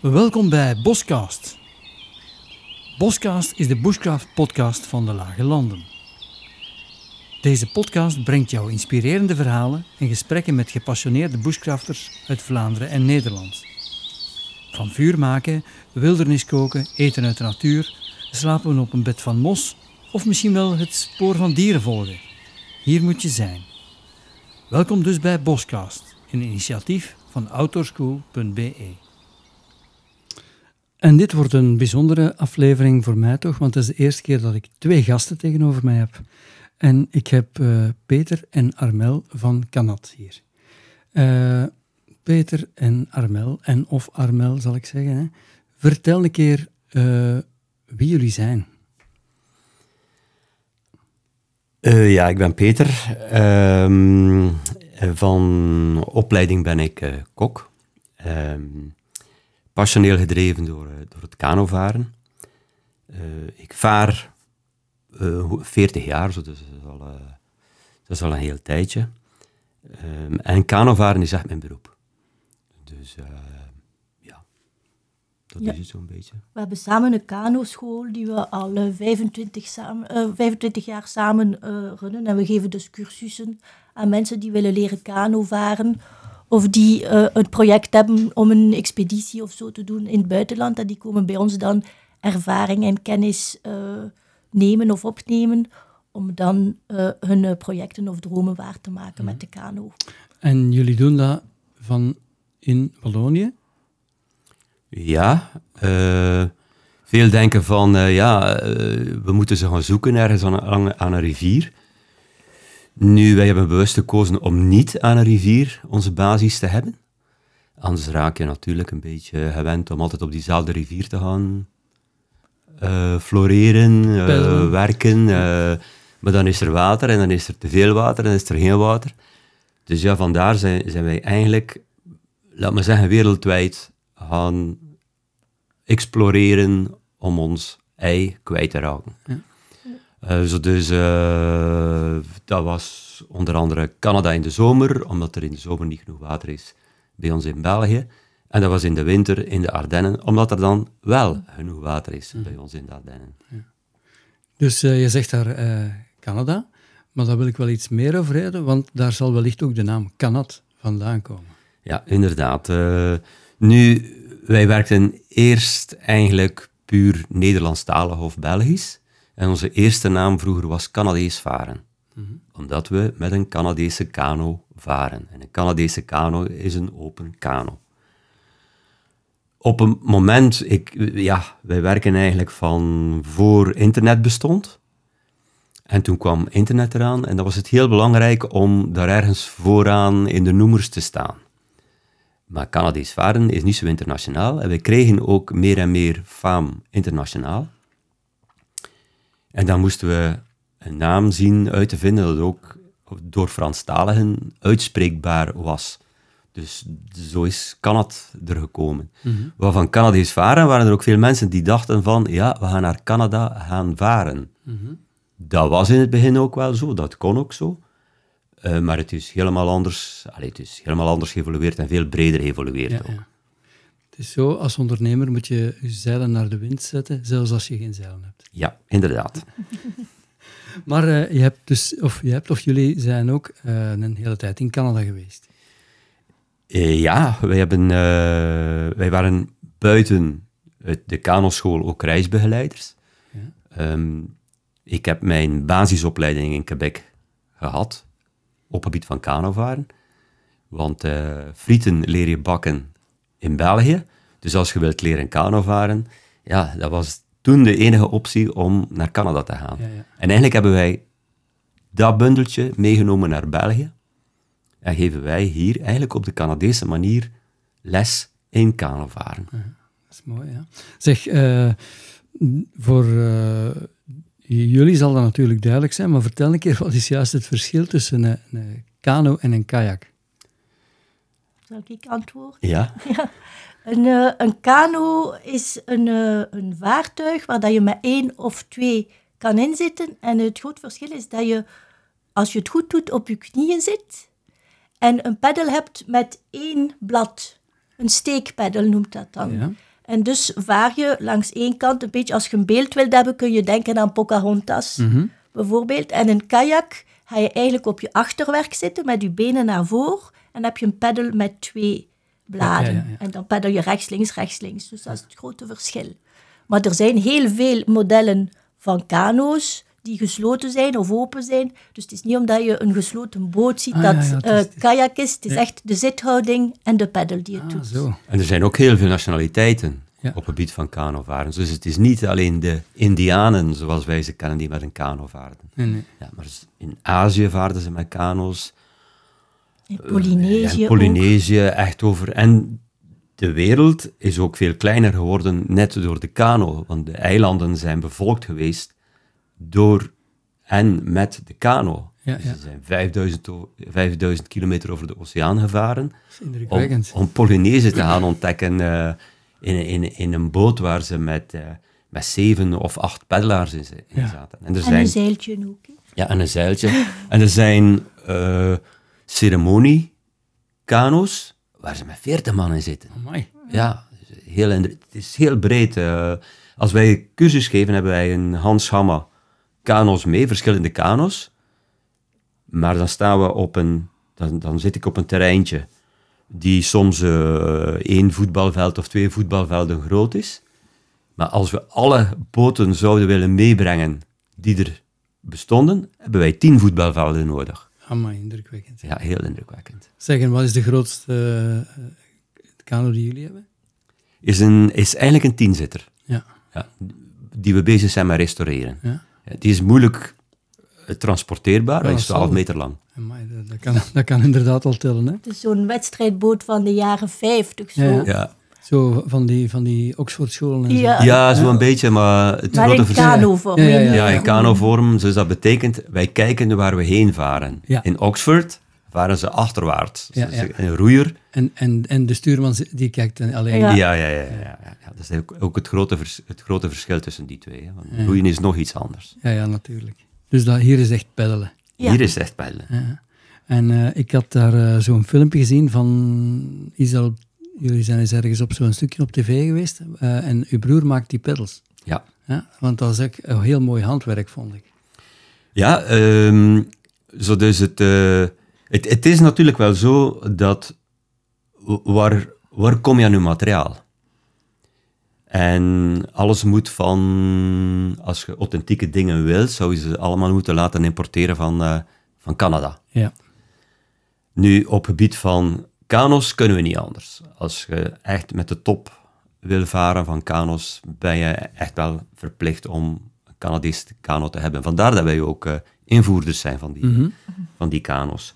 Welkom bij Boscast. Boscast is de bushcraft podcast van de Lage Landen. Deze podcast brengt jou inspirerende verhalen en gesprekken met gepassioneerde bushcrafters uit Vlaanderen en Nederland. Van vuur maken, wildernis koken, eten uit de natuur, slapen op een bed van mos of misschien wel het spoor van dieren volgen. Hier moet je zijn. Welkom dus bij Boscast, een initiatief van outdoorschool.be. En dit wordt een bijzondere aflevering voor mij toch, want het is de eerste keer dat ik twee gasten tegenover mij heb. En ik heb uh, Peter en Armel van Kanat hier. Uh, Peter en Armel, en of Armel zal ik zeggen, hè. vertel een keer uh, wie jullie zijn. ja, ik ben Peter. Um, van opleiding ben ik kok. Um, passioneel gedreven door, door het kanovaren. ik vaar uh, eh, 40 jaar, zo, dus dat is al, dat is al een heel tijdje. Um, en kanovaren is echt mijn beroep. Dus uh, ja, dat ja. is het zo'n beetje. We hebben samen een kanoschool die we al 25, samen, 25 jaar samen runnen. En we geven dus cursussen aan mensen die willen leren kanovaren of die een project hebben om een expeditie of zo te doen in het buitenland. En die komen bij ons dan ervaring en kennis nemen of opnemen om dan uh, hun eh, projecten of dromen waar te maken met de kano. En jullie doen dat van in Wallonië? Ja, uh, veel denken van ja, we moeten ze gaan zoeken ergens aan, aan, aan, een rivier. Nu, wij hebben bewust gekozen om niet aan een rivier onze basis te hebben. Anders raak je natuurlijk een beetje gewend om altijd op diezelfde rivier te gaan uh, floreren, uh, werken. Uh, maar dan is er water en dan is er te veel water en dan is er geen water. Dus ja, vandaar zijn, zijn wij eigenlijk, laat maar zeggen, wereldwijd gaan exploreren om ons ei kwijt te raken. Ja. Zo dus dat was onder andere Canada in de zomer, omdat er in de zomer niet genoeg water is bij ons in België. En dat was in de winter in de Ardennen, omdat er dan wel genoeg water is bij ons in de Ardennen. Ja. Dus uh, je zegt daar uh, Canada, maar daar wil ik wel iets meer over reden, want daar zal wellicht ook de naam Canad vandaan komen. Ja, inderdaad. Uh, nu, wij werkten eerst eigenlijk puur Nederlandstalig of Belgisch. En onze eerste naam vroeger was Canadees varen. Omdat we met een Canadese kano varen. En een Canadese kano is een open kano op een moment, ik, ja, wij werken eigenlijk van voor internet bestond. En toen kwam internet eraan en dan was het heel belangrijk om daar ergens vooraan in de noemers te staan. Maar Canadees varen is niet zo internationaal en wij kregen ook meer en meer faam internationaal. En dan moesten we een naam zien uit te vinden dat ook door Franstaligen uitspreekbaar was. Dus zo is Canada er gekomen. Mm -hmm. Waarvan Canadees varen waren er ook veel mensen die dachten van, ja, we gaan naar Canada gaan varen. Mhm. Dat was in het begin ook wel zo, dat kon ook zo. Uh, maar het is helemaal anders, allee, het is helemaal anders geëvolueerd en veel breder geëvolueerd ook. Ja. Is zo, als ondernemer moet je je zeilen naar de wind zetten, zelfs als je geen zeilen hebt. Ja, inderdaad. maar uh, je hebt dus, of je hebt of jullie zijn ook uh, een hele tijd in Canada geweest. Uh, ja, wij, hebben, wij waren buiten de kanoschool ook reisbegeleiders. Ja. Um, ik heb mijn basisopleiding in Quebec gehad, op het gebied van kanovaren. Want uh, frieten leer je bakken in België. Dus als je wilt leren kanovaren, ja, dat was toen de enige optie om naar Canada te gaan. Ja, ja. En eigenlijk hebben wij dat bundeltje meegenomen naar België. En geven wij hier eigenlijk op de Canadese manier les in kanovaren. Ja, dat is mooi, ja. Zeg, uh, voor uh, jullie zal dat natuurlijk duidelijk zijn, maar vertel een keer, wat is juist het verschil tussen een, een kano en een kajak? Zal ik antwoorden? Ja. ja. Een, uh, een kano is een, een vaartuig waar dat je met één of twee kan inzitten. En het groot verschil is dat je, als je het goed doet, op je knieën zit en een peddel hebt met één blad. Een steekpeddel noemt dat dan. Ja. En dus vaar je langs één kant, een beetje als je een beeld wilt hebben, kun je denken aan Pocahontas Mhm. bijvoorbeeld. En een kajak ga je eigenlijk op je achterwerk zitten met je benen naar voren en heb je een peddel met twee bladen. Ja, ja, ja. En dan peddel je rechts, links, rechts, links. Dus dat is het grote verschil. Maar er zijn heel veel modellen van kano's die gesloten zijn of open zijn. Dus het is niet omdat je een gesloten boot ziet Ah, dat ja, ja, het is- eh, het is- kajak is. Het is Ja. echt de zithouding en de peddel die het Ah, doet. zo. En er zijn ook heel veel nationaliteiten Ja. op het gebied van kanovaren. Dus het is niet alleen de Indianen, zoals wij ze kennen, die met een kano vaarden. Nee, nee. Ja, maar in Azië vaarden ze met kano's. In Polynesië ook. Polynesië, echt over. En de wereld is ook veel kleiner geworden, net door de kano. Want de eilanden zijn bevolkt geweest door en met de kano. Ja, Dus ja. Ze zijn 5000, o- 5000 kilometer over de oceaan gevaren om, Polynesië te gaan ontdekken eh, in, in, in een boot waar ze met, eh, met zeven of acht peddelaars in, in Ja. zaten. En er En zijn, een zeiltje ook. hè. ja, en een zeiltje. en er zijn eh ceremoniekano's waar ze met veertig man in zitten. Ja, heel, het is heel breed. eh. als wij cursus geven, hebben wij een Hans Hamma kano's mee, verschillende kano's. Maar dan staan we op een, dan, dan zit ik op een terreintje die soms eh, één voetbalveld of twee voetbalvelden groot is. Maar als we alle boten zouden willen meebrengen die er bestonden, hebben wij tien voetbalvelden nodig. Amai, indrukwekkend. Ja, heel indrukwekkend. Zeg, en wat is de grootste eh, kano die jullie hebben? Is, een, is eigenlijk een tienzitter. Ja. Ja, die we bezig zijn met restaureren. ja. Ja, die is moeilijk eh, transporteerbaar, hij dat is 12 zal. meter lang. Amai, dat, dat, kan, dat kan inderdaad al tellen, hè? Het is zo'n wedstrijdboot van de jaren 50. Zo. Ja, Zo van die, van die Oxfordscholen en zo. Ja. ja zo'n beetje, maar het Maar grote in verschil... kanovorm. Ja, ja, ja. Ja, in kanovorm, dus dat betekent, wij kijken waar we heen varen. Ja. In Oxford varen ze achterwaarts. Ja, Dus ja. Een roeier, En, en, en de stuurman die kijkt dan alleen. Ja. ja, ja, ja. ja, ja, ja. Dat is ook, ook het, grote vers- het grote verschil tussen die twee. Hè. Want roeien is nog iets anders. Ja, ja, natuurlijk. Dus dat, hier is echt peddelen. Ja. Hier is echt peddelen. Ja. En eh, ik had daar eh, zo'n filmpje gezien van... Isal, jullie zijn eens ergens op zo'n stukje op tv geweest. eh, en uw broer maakt die pedals. Ja. Ja? Want dat is ook een heel mooi handwerk, vond ik. Ja, ehm, zo dus het, eh, het, het is natuurlijk wel zo dat waar, waar kom je aan je materiaal? En alles moet van, als je authentieke dingen wilt, zou je ze allemaal moeten laten importeren van, eh, van Canada. Ja. Nu, op gebied van kano's kunnen we niet anders. Als je echt met de top wil varen van kano's, ben je echt wel verplicht om een Canadese kano te hebben. Vandaar dat wij ook eh, invoerders zijn van die, van die kano's.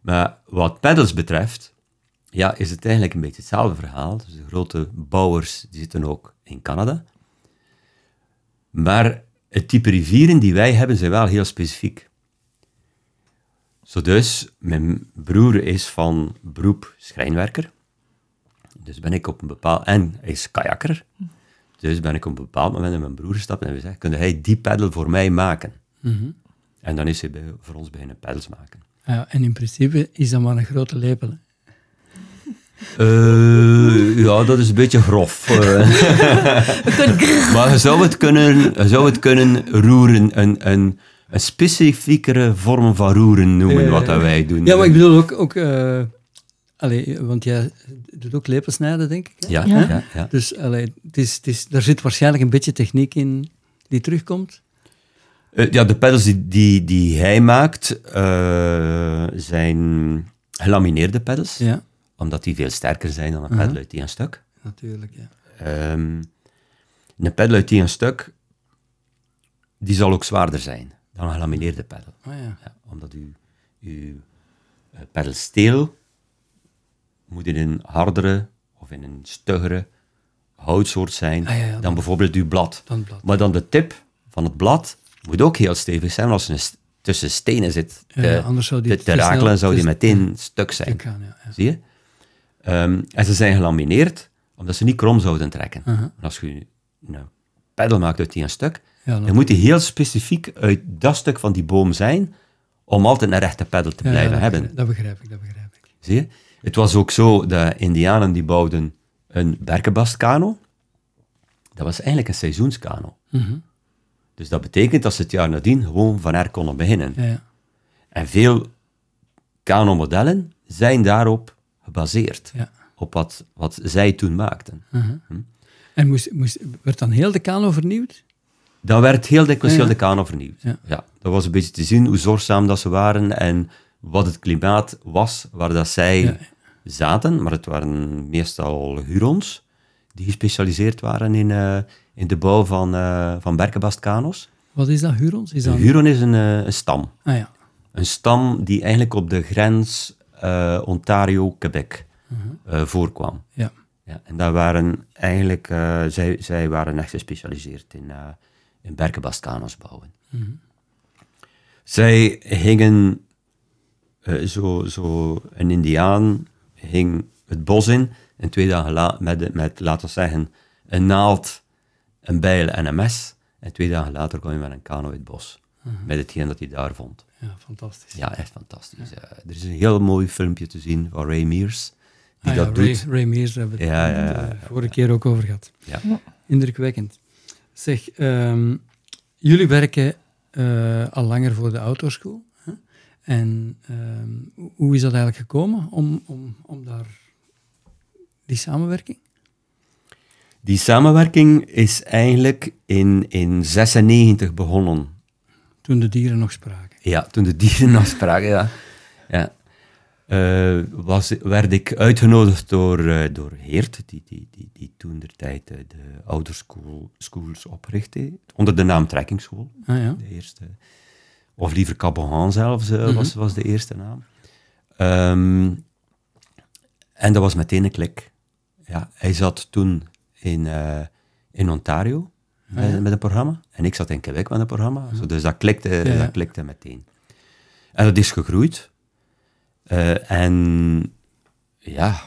Maar wat pedals betreft, ja, is het eigenlijk een beetje hetzelfde verhaal. Dus de grote bouwers die zitten ook in Canada. Maar het type rivieren die wij hebben zijn wel heel specifiek. Zo dus, mijn broer is van beroep schrijnwerker. Dus ben ik op een bepaald... En hij is kajakker. Dus ben ik op een bepaald moment met mijn broer gestapt en we zeggen, kun jij die pedal voor mij maken? En dan is hij bij, voor ons beginnen pedals maken. Ja, en in principe is dat maar een grote lepel. Eh, ja, dat is een beetje grof. eh. maar je zou het kunnen, zou het kunnen roeren, een, een, een specifiekere vorm van roeren noemen, wat dat wij doen. Ja, maar ik bedoel ook... ook eh, allee, want jij doet ook lepelsnijden, denk ik. Hè? Ja, Ja. ja, ja. Dus allee, het is, het is, daar zit waarschijnlijk een beetje techniek in die terugkomt. Eh, ja, de pedals die, die, die hij maakt eh, zijn gelamineerde pedals, Ja, omdat die veel sterker zijn dan een pedal uit die een stuk. natuurlijk. Ja. Ehm, een pedal uit die een stuk, die zal ook zwaarder zijn dan een gelamineerde pedal. Ah, ja. Ja, omdat uw, uw eh, pedalsteel moet in een hardere of in een stuggere houtsoort zijn Ah, ja, dan dan- bijvoorbeeld uw blad. Dan het blad. Maar dan de tip van het blad moet ook heel stevig zijn, want als er een tussen stenen zit te, anders zou die te, te te snel- rakelen, zou die meteen stuk zijn. Zie je? Ehm, en ze zijn gelamineerd, omdat ze niet krom zouden trekken. Uh-huh. En als je een pedal maakt uit die een stuk, Ja, dan moet die heel specifiek uit dat stuk van die boom zijn, om altijd een rechte pedal te Ja, blijven dat hebben. begrijp- Dat begrijp ik, dat begrijp ik. Zie je? Het was ook zo, de indianen die bouwden een berkenbastkano, dat was eigenlijk een seizoenskano. Mhm. Dus dat betekent dat ze het jaar nadien gewoon van her konden beginnen. Ja. En veel kano-modellen zijn daarop gebaseerd. Op wat, wat zij toen maakten. Mhm. En moest, moest, werd dan heel de kano vernieuwd? Dan werd heel dikwijls Ja, heel ja. de kano vernieuwd. Ja. Ja. dat was een beetje te zien hoe zorgzaam dat ze waren en wat het klimaat was waar dat zij zaten. Maar het waren meestal Hurons die gespecialiseerd waren in, eh, in de bouw van, eh van berkenbastkano's. Wat is dat, Hurons? Is dat... Een Huron is een, eh, een stam. Ah ja. Een stam die eigenlijk op de grens Ontario-Quebec eh, voorkwam. ja. Ja, en daar waren eigenlijk, eh, zij, zij waren echt gespecialiseerd in, uh, in berkenbastkano's bouwen. Zij gingen, eh, zo, zo een indiaan ging het bos in en twee dagen la met, met, laten we zeggen, een naald, een bijl en een mes. En twee dagen later kwam hij met een kano in het bos, met hetgeen dat hij daar vond. ja, fantastisch. Ja, echt fantastisch. Eh, er is een heel mooi filmpje te zien van Ray Mears, die Ah ja, dat Ray, doet. Ray hebben we het Ja, ja, de vorige keer ook over gehad. Ja. Indrukwekkend. Zeg, ehm, jullie werken eh, al langer voor de autoschool. Hè? En ehm, hoe is dat eigenlijk gekomen om, om, om daar die samenwerking? Die samenwerking is eigenlijk in 1996 begonnen. Toen de dieren nog spraken. Ja, toen de dieren afspraken, ja. ja. Eh, was, werd ik uitgenodigd door, eh, door Heert, die, die, die, die toen de tijd eh, de ouderschools oprichtte, onder de naam Trekkingschool. Ah ja. De eerste. Of liever Cabohan zelfs eh, was, was de eerste naam. Ehm, en dat was meteen een klik. Ja, hij zat toen in, eh, in Ontario met, met een programma. En ik zat in Quebec met een programma. Zo, dus dat klikte, ja. dat klikte meteen. En dat is gegroeid. Eh, en ja,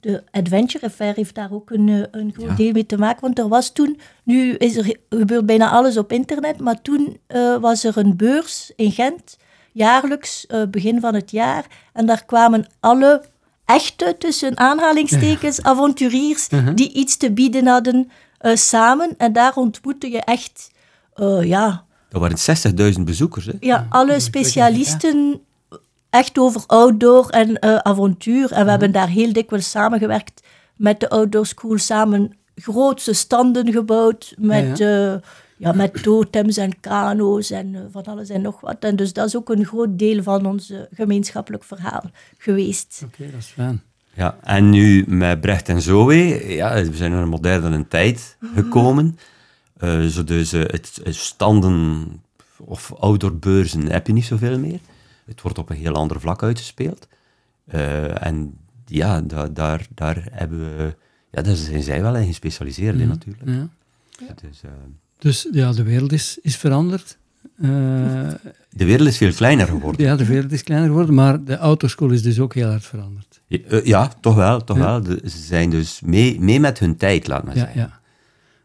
De Adventure Affair heeft daar ook een, eh, een groot Ja. deel mee te maken. Want er was toen, nu is er, gebeurt bijna alles op internet, maar toen eh, was er een beurs in Gent, jaarlijks, eh, begin van het jaar. En daar kwamen alle echte, tussen aanhalingstekens, avonturiers die iets te bieden hadden eh, samen. En daar ontmoette je echt, eh, ja, dat waren 60.000 bezoekers. Hè? ja, alle specialisten echt over outdoor en eh, avontuur. En we hebben daar heel dikwijls samengewerkt met de Outdoor School, samen grootse standen gebouwd met, ja, ja, met totems en kano's en eh, van alles en nog wat. En dus dat is ook een groot deel van ons eh, gemeenschappelijk verhaal geweest. Oké, dat is fijn. Ja, en nu met Brecht en Zoe, ja, we zijn in een moderne tijd gekomen. Eh, zo dus eh, het, het standen of outdoorbeurzen heb je niet zoveel meer. Het wordt op een heel ander vlak uitgespeeld. Eh, en ja, da- daar, daar hebben we... Ja, daar zijn zij wel in gespecialiseerd in natuurlijk. Ja. Dus, eh, Dus ja, de wereld is, is veranderd. Eh, de wereld is veel kleiner geworden. ja, de wereld is kleiner geworden, maar de autoschool is dus ook heel hard veranderd. Ja, ja, toch wel, toch Ja. wel. De- ze zijn dus mee, mee met hun tijd, laat maar Ja, zeggen. ja.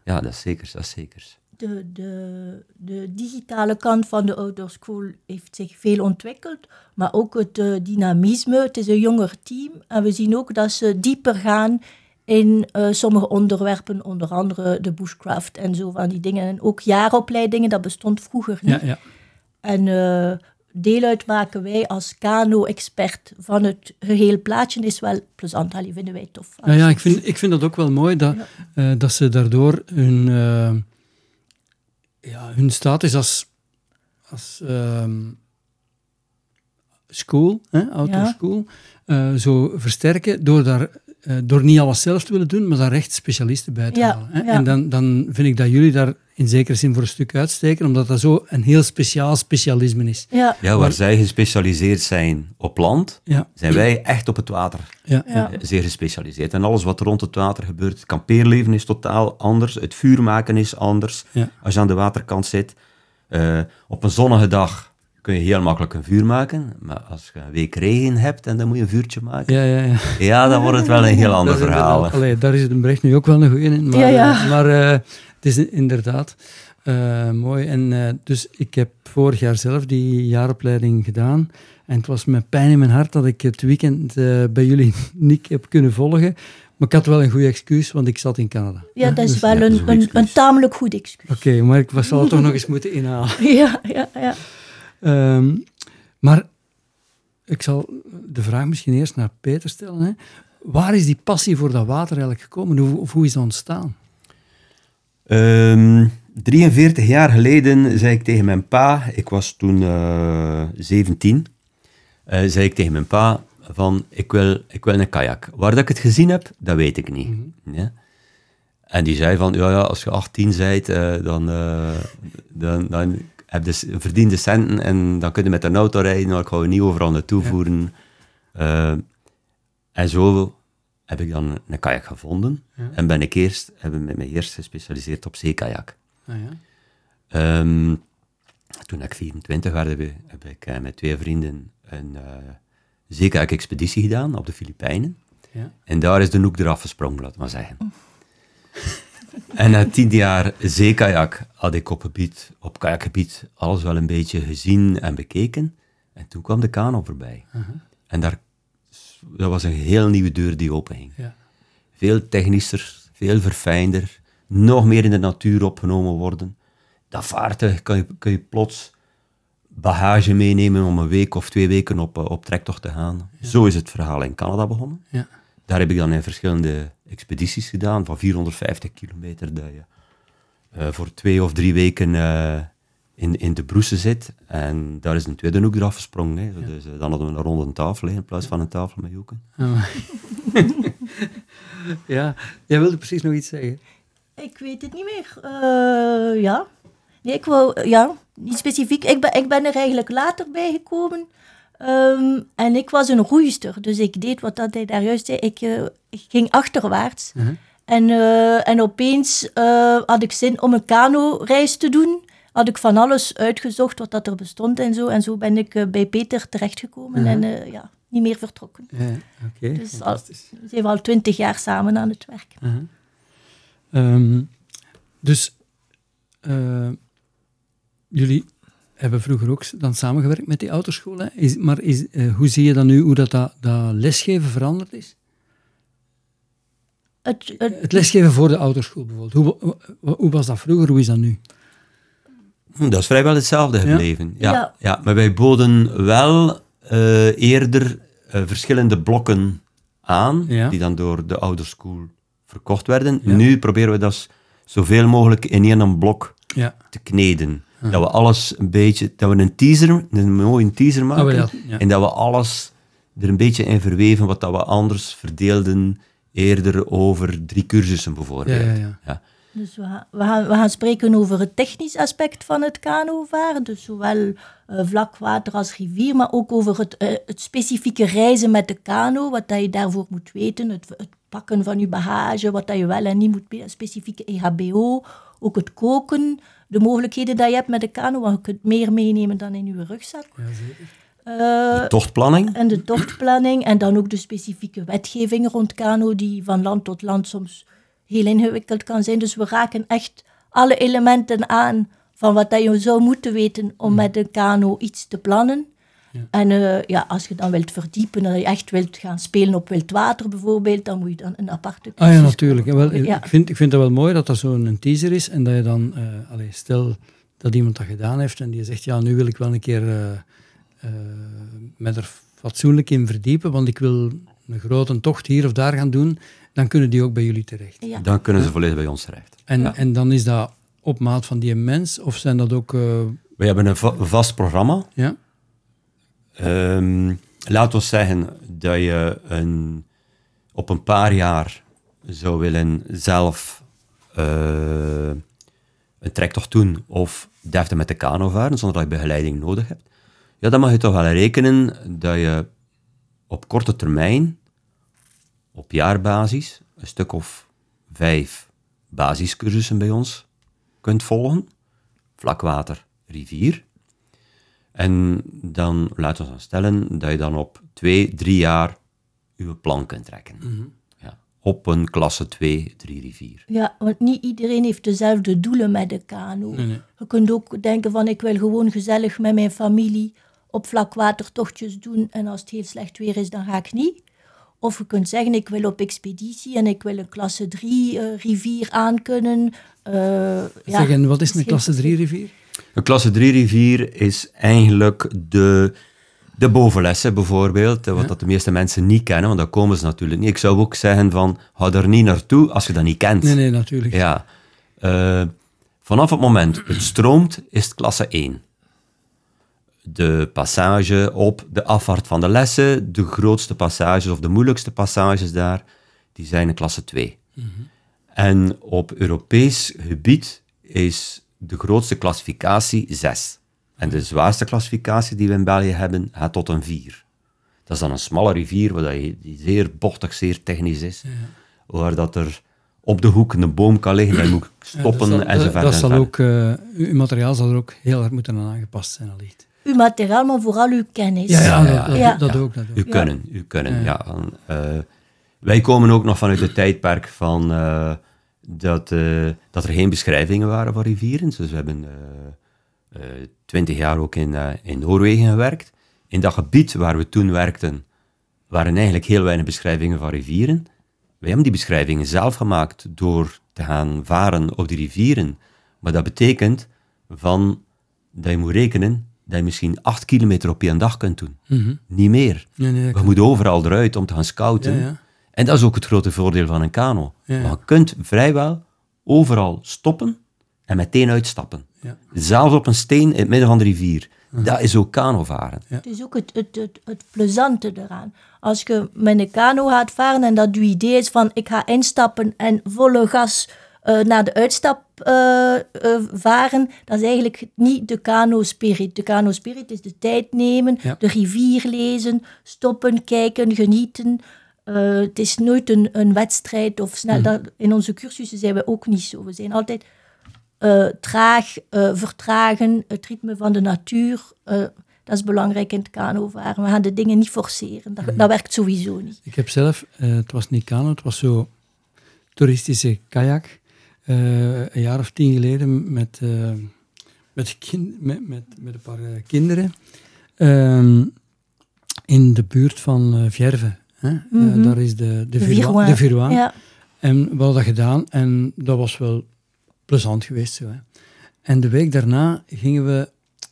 Ja, dat is zeker, dat is zeker. De, de, de digitale kant van de Outdoor School heeft zich veel ontwikkeld, maar ook het eh, dynamisme. Het is een jonger team en we zien ook dat ze dieper gaan in eh, sommige onderwerpen, onder andere de bushcraft en zo van die dingen. En ook jaaropleidingen, dat bestond vroeger niet. Ja, ja. En eh, deel uitmaken wij als kano-expert van het geheel plaatje is wel plezant. Allee, vinden wij tof. Ja, ja ik, vind, ik vind dat ook wel mooi dat, dat ze daardoor hun, ja, hun status als, als ehm, school, hè, outdoor Ja. school, eh, zo versterken door, daar, eh, door niet alles zelf te willen doen, maar daar echt specialisten bij te Ja, halen. Hè. ja. En dan, dan vind ik dat jullie daar in zekere zin voor een stuk uitsteken, omdat dat zo een heel speciaal specialisme is. Ja, Ja, waar zij gespecialiseerd zijn op land, Ja, zijn wij echt op het water ja, Ja. eh, zeer gespecialiseerd. En alles wat rond het water gebeurt, het kampeerleven is totaal anders, het vuur maken is anders. Ja. Als je aan de waterkant zit, eh, op een zonnige dag kun je heel makkelijk een vuur maken, maar als je een week regen hebt en dan moet je een vuurtje maken, ja, ja. ja. ja, dan wordt het wel een heel ander Dat is verhaal. Allee, daar is het een bericht nu ook wel een goeie in. Maar, Ja, ja. eh, maar eh, is inderdaad eh, mooi. En, eh, dus ik heb vorig jaar zelf die jaaropleiding gedaan. En het was met pijn in mijn hart dat ik het weekend eh, bij jullie niet heb kunnen volgen. Maar ik had wel een goede excuus, want ik zat in Canada. Ja, dat is Dus- wel ja, dat is een, een tamelijk goed excuus. Oké, maar ik was- zal het toch nog eens moeten inhalen. Ja, ja, ja. Ehm, maar ik zal de vraag misschien eerst naar Peter stellen. Hè. Waar is die passie voor dat water eigenlijk gekomen? Hoe, of hoe is dat ontstaan? Ehm 43 jaar geleden zei ik tegen mijn pa, ik was toen eh 17, eh, zei ik tegen mijn pa van, ik wil, ik wil een kajak. Waar dat ik het gezien heb, dat weet ik niet. Ja? En die zei van, ja, ja als je 18 bent, eh, dan, eh, dan, dan heb je verdiende centen en dan kun je met een auto rijden, dan ga je niet overal naartoe Ja. voeren. Eh, en zo heb ik dan een kajak gevonden. Ja. En ben ik eerst, hebben me mij eerst gespecialiseerd op zeekajak. Ah, ja. Ehm, toen ik 24 werd, heb ik, heb ik eh, met twee vrienden een eh zeekajak-expeditie gedaan op de Filipijnen. Ja. En daar is de noek eraf gesprongen, laat maar zeggen. en na tien jaar zeekajak had ik op, gebied, op kajakgebied alles wel een beetje gezien en bekeken. En toen kwam de kano voorbij. En daar, dat was een heel nieuwe deur die openging. Ja. Veel technischer, veel verfijnder, nog meer in de natuur opgenomen worden. Dat vaartuig kun je, kun je plots bagage meenemen om een week of twee weken op, eh, op trektocht te gaan. Zo is het verhaal in Canada begonnen. Ja. Daar heb ik dan in verschillende expedities gedaan, van 450 kilometer, dat je eh, voor twee of drie weken eh, in, in de broesen zit. En daar is een tweede hoek eraf gesprongen. Hè. Dus eh, dan hadden we een ronde tafel hè, in plaats van een tafel met hoeken. Ah. ja, jij wilde precies nog iets zeggen. Ik weet het niet meer. Eh, ja. Nee, ik wou, ja, niet specifiek. Ik ben, ik ben er eigenlijk later bij gekomen. Ehm, en ik was een roeister. Dus ik deed wat dat hij daar juist zei. Ik, eh, ik ging achterwaarts. Uh-huh. En, eh, en opeens eh, had ik zin om een kano-reis te doen. Had ik van alles uitgezocht wat dat er bestond en zo. En zo ben ik eh, bij Peter terechtgekomen en eh, ja, niet meer vertrokken. Ja, Oké, Dus al, we zijn al twintig jaar samen aan het werk. Uh-huh. Ehm, dus eh, jullie hebben vroeger ook dan samengewerkt met die autoschool. Hè? Is, maar is, hoe zie je dan nu hoe dat, dat, dat lesgeven veranderd is? Het, het, Het lesgeven voor de autoschool bijvoorbeeld. Hoe, hoe, hoe was dat vroeger? Hoe is dat nu? Hm, Dat is vrijwel hetzelfde gebleven. Ja. Ja. Ja. maar wij boden wel eh, eerder eh, verschillende blokken aan, Ja. die dan door de ouderschool verkocht werden. Nu proberen we dat zoveel mogelijk in één blok Ja. te kneden. Dat we alles een beetje, dat we een teaser, een mooie teaser maken, Ah, ja, ja. en dat we alles er een beetje in verweven, wat dat we anders verdeelden eerder over drie cursussen bijvoorbeeld. Ja, ja, ja. Dus we gaan, we, gaan, we gaan spreken over het technisch aspect van het kanovaren. Dus zowel eh, vlak water als rivier, maar ook over het, eh, het specifieke reizen met de kano. Wat dat je daarvoor moet weten. Het, het pakken van je bagage, wat dat je wel en niet moet. Specifieke EHBO. Ook het koken. De mogelijkheden dat je hebt met de kano. Want je kunt meer meenemen dan in je rugzak. Ja, zeker. Eh, Tochtplanning, en de tochtplanning en dan ook de specifieke wetgeving rond kano, die van land tot land soms heel ingewikkeld kan zijn. Dus we raken echt alle elementen aan van wat dat je zou moeten weten om met een kano iets te plannen. En eh, ja, als je dan wilt verdiepen, dat je echt wilt gaan spelen op wild water bijvoorbeeld, dan moet je dan een aparte Ah ja, natuurlijk. Ja, wel, Ja. Ik, vind, ik vind dat wel mooi dat dat zo'n teaser is en dat je dan, allee, stel dat iemand dat gedaan heeft en die zegt, ja, nu wil ik wel een keer eh, met er fatsoenlijk in verdiepen, want ik wil een grote tocht hier of daar gaan doen, dan kunnen die ook bij jullie terecht. Ja. dan kunnen ze volledig bij ons terecht. En, en dan is dat op maat van die mens, of zijn dat ook... eh, We hebben een va- vast programma. ja? Ehm laat ons zeggen dat je een, op een paar jaar zou willen zelf eh, een trektocht doen of deftig met de kano varen zonder dat je begeleiding nodig hebt. Ja, dan mag je toch wel rekenen dat je op korte termijn, op jaarbasis, een stuk of vijf basiscursussen bij ons kunt volgen. Vlakwater, rivier. En dan laten we dan stellen dat je dan op twee, drie jaar je plan kunt trekken. ja. Op een klasse 2, 3 rivier. Ja, want niet iedereen heeft dezelfde doelen met de kano. Nee, nee. Je kunt ook denken van ik wil gewoon gezellig met mijn familie op vlakwatertochtjes doen en als het heel slecht weer is, dan ga ik niet. Of je kunt zeggen, ik wil op expeditie en ik wil een klasse 3 eh, rivier aankunnen. Uh, zeg, en wat is een klasse 3 rivier? Een klasse 3 rivier is eigenlijk de, de bovenlessen bijvoorbeeld, wat dat de meeste mensen niet kennen, want daar komen ze natuurlijk niet. Ik zou ook zeggen van, ga er niet naartoe als je dat niet kent. Nee, nee, natuurlijk. Ja. Uh, vanaf het moment het stroomt, is het klasse 1 de passage op de afwaart van de lessen, de grootste passages of de moeilijkste passages daar, die zijn in klasse 2. Mhm. En op Europees gebied is de grootste klassificatie 6. En de zwaarste klassificatie die we in België hebben, gaat tot een 4. Dat is dan een smalle rivier, waar die zeer bochtig, zeer technisch is, ja. waar dat er op de hoek een boom kan liggen, dan moet stoppen ja, en zo verder. Dat zal ook, uh, uw materiaal zal er ook heel erg moeten aan aangepast zijn, allicht uw materiaal, maar vooral uw kennis. Ja, ja, dat, dat, ook. Dat ook. U kunnen, u kunnen, ja. Uh, wij komen ook nog vanuit het tijdperk van uh, dat, uh, dat er geen beschrijvingen waren van rivieren. Dus we hebben twintig jaar ook in, in Noorwegen gewerkt. In dat gebied waar we toen werkten, waren eigenlijk heel weinig beschrijvingen van rivieren. Wij hebben die beschrijvingen zelf gemaakt door te gaan varen op die rivieren. Maar dat betekent van, dat je moet rekenen dat je misschien acht kilometer op je dag kunt doen. Mhm. Niet meer. Nee, nee, we moeten overal eruit om te gaan scouten. Ja, ja. En dat is ook het grote voordeel van een kano. Je kunt vrijwel overal stoppen en meteen uitstappen. Zelfs op een steen in het midden van de rivier. Dat is ook kanovaren. Het is ook het, het, het, het plezante eraan. Als je met een kano gaat varen en dat je idee is van ik ga instappen en volle gas uh, naar de uitstap uh, varen, dat is eigenlijk niet de kano-spirit. De kano-spirit is de tijd nemen, de rivier lezen, stoppen, kijken, genieten. het is nooit een, een wedstrijd of snel. Mhm. in onze cursussen zijn we ook niet zo. We zijn altijd traag, vertragen, het ritme van de natuur. Dat is belangrijk in het kanovaren. We gaan de dingen niet forceren. Dat, mhm. dat werkt sowieso niet. Ik heb zelf, het was niet kano, het was zo toeristische kajak. Eh, een jaar of tien geleden met, uh, met, kind, met, met, met, een paar uh, kinderen ehm, in de buurt van Vierve. Hè? Mm -hmm. daar is de, de, de Virouin. Ja. En we hadden dat gedaan en dat was wel plezant geweest. Zo, hè? En de week daarna gingen we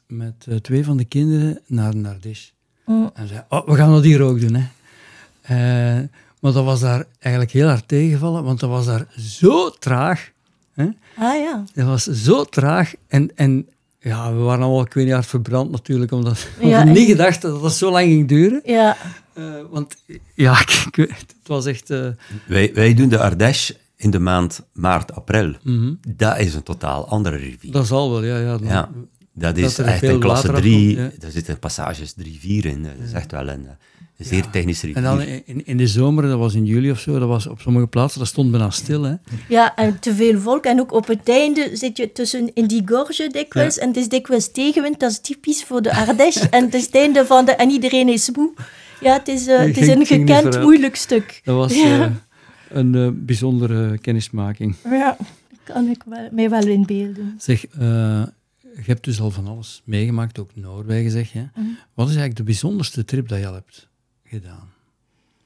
met twee van de kinderen naar Nardish. Mm. En zeiden, oh, we gaan dat hier ook doen. Hè? maar dat was daar eigenlijk heel hard tegengevallen, want dat was daar zo traag. Hè? Ah ja. Dat was zo traag en, en ja, we waren allemaal, ik weet niet, hard verbrand natuurlijk, omdat we niet gedacht dat dat zo lang ging duren. Ja. Uh, want ja, ik, het was echt... Uh... Wij, wij doen de Ardèche in de maand maart, april. Mm -hmm. Dat is een totaal andere rivier. Dat zal wel, ja. Ja, dan, ja dat is echt een klasse 3. Ja. Daar zitten passages 3, 4 in. Dat is echt wel een... Een zeer ja. rivier. En dan in, in de zomer, dat was in juli of zo, dat was op sommige plaatsen, dat stond bijna stil. Hè? Ja, en te veel volk. En ook op het einde zit je tussen in die gorge dikwijls. Ja. En het is dikwijls tegenwind, dat is typisch voor de Ardèche. en het is het einde van de... En iedereen is moe. Ja, het is, uh, het is een gekend moeilijk stuk. Dat was ja. uh, een uh, bijzondere kennismaking. Ja, kan ik wel, mij wel inbeelden. Zeg, je hebt dus al van alles meegemaakt, ook Noorwegen zeg je. Mm -hmm. Wat is eigenlijk de bijzonderste trip dat je al hebt gedaan?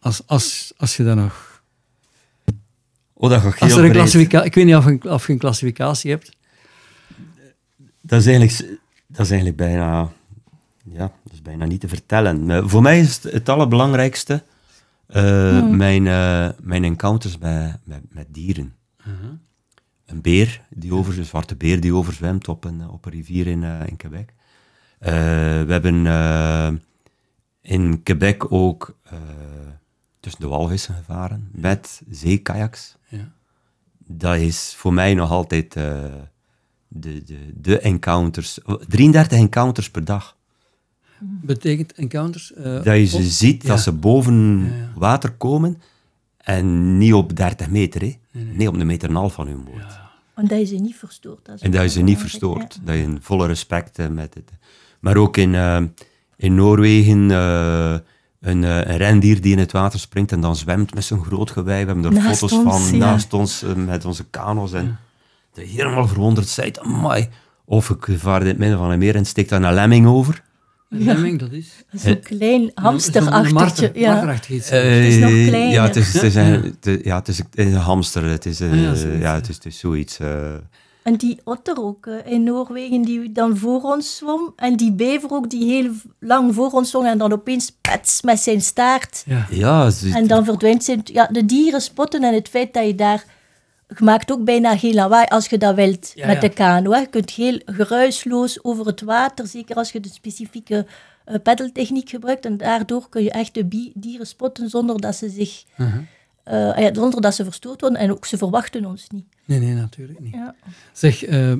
Als, als, als je dan nog... Oh, dat als er een klassificatie... Ik weet niet of, een, of je een klassificatie hebt. Dat is eigenlijk, dat is eigenlijk bijna... Ja, dat is bijna niet te vertellen. voor mij is het, het allerbelangrijkste uh, hmm. mijn, uh, mijn encounters met, met, met dieren. Uh -huh. Een beer, die over, een zwarte beer die overzwemt op een, op een rivier in, in Quebec. we hebben in Quebec ook uh, tussen de walvissen gevaren met zeekajaks. Ja. Dat is voor mij nog altijd uh, de, de, de encounters. 33 encounters per dag. Betekent encounters? Uh, dat je ze ziet ja. dat ze boven ja, water komen en niet op 30 meter, hè. Nee, nee. nee op een meter en een half van hun boot. En dat je ze niet verstoort. Dat en dat je ze niet verstoort. Dat je een volle respect met het. Maar ook in, in Noorwegen uh, een, uh, een, rendier die in het water springt en dan zwemt met zijn groot gewei. We hebben er naast foto's ons, van ja. naast ons uh, met onze kano's. En ja. helemaal verwonderd zijt. Amai. Of ik vaar in het midden van een meer en steek daar een lemming over. Een lemming, dat is... Zo'n klein Een hamsterachtertje. marter, Ja. iets. Eh, is nog kleiner. Ja, het is, het een, het is- ja, het is, het is een hamster. Het is, eh, Ah, ja, ja, zoiets, ja. het is, het is zoiets. En die otter ook eh, in Noorwegen, die dan voor ons zwom. En die bever ook, die heel lang voor ons zwom. En dan opeens pets met zijn staart. ja. En dan verdwijnt zijn... Ja, de dieren spotten en het feit dat je daar... Je maakt ook bijna geen lawaai als je dat wilt Ja, met ja. de kano. Hè. Je kunt heel geruisloos over het water, zeker als je de specifieke eh peddeltechniek gebruikt. En daardoor kun je echt de dieren spotten zonder dat ze zich... Eh, ja, zonder dat ze verstoord worden. En ook ze verwachten ons niet. Nee, nee, natuurlijk niet. Ja. Zeg, eh,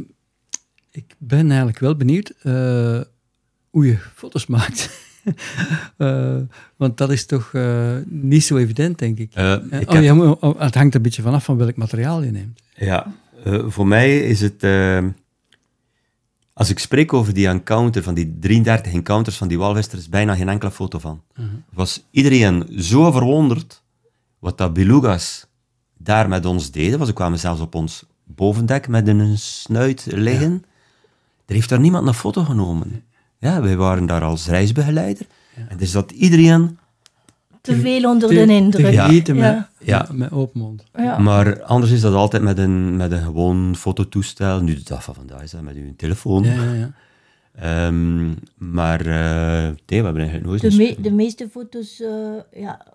ik ben eigenlijk wel benieuwd eh, hoe je foto's maakt. Eh, want dat is toch eh, niet zo evident, denk ik. eh, Eh, ik oh, heb- ja, maar, oh, het hangt een beetje vanaf van welk materiaal je neemt. Ja, eh, voor mij is het. eh, als ik spreek over die encounter, van die 33 encounters van die walvis, er is bijna geen enkele foto van. Was iedereen zo verwonderd wat dat beluga's daar met ons deden. Want ze kwamen zelfs op ons bovendek met een snuit liggen. Er heeft daar niemand een foto genomen. Ja, wij waren daar als reisbegeleider. En dus dat iedereen Te veel onder Te- de indruk. Ja. met, Ja. met, met open mond. Ja. Maar anders is dat altijd met een, met een gewoon fototoestel. Nu de dag van vandaag is dat met uw telefoon. Ja, ja, ja. Ehm, maar eh, nee, we hebben eigenlijk nooit... De, me- de meeste foto's eh, ja,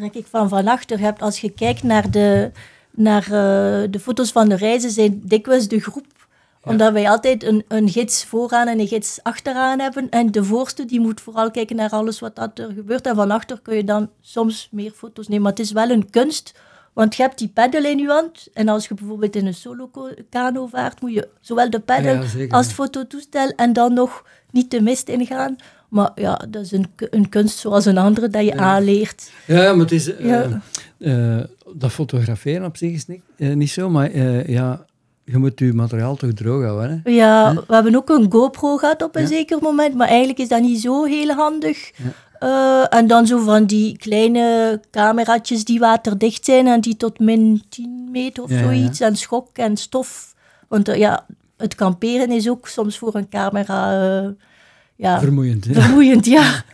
trek ik van van. Je hebt, als je kijkt naar, de, naar eh, de foto's van de reizen, zijn dikwijls de groep. Omdat wij altijd een, een gids vooraan en een gids achteraan hebben. En de voorste die moet vooral kijken naar alles wat dat er gebeurt. En van achter kun je dan soms meer foto's nemen. Maar het is wel een kunst. Want je hebt die peddel in je hand. En als je bijvoorbeeld in een solo-kano vaart, moet je zowel de peddel Ja, als het fototoestel en dan nog niet de mist ingaan. Maar ja, dat is een, ku- een kunst zoals een andere dat je aanleert. Ja, maar het is... eh, eh, dat fotograferen op zich is niet, eh, niet zo, maar ja, je moet je materiaal toch droog houden. Hè? Ja, we hebben ook een GoPro gehad op een Ja. zeker moment, maar eigenlijk is dat niet zo heel handig. En dan zo van die kleine cameraatjes die waterdicht zijn en die tot min 10 meter of Ja, ja. zoiets. En schok en stof. Want ja, het kamperen is ook soms voor een camera ja, Vermoeiend. hè? vermoeiend. Ja.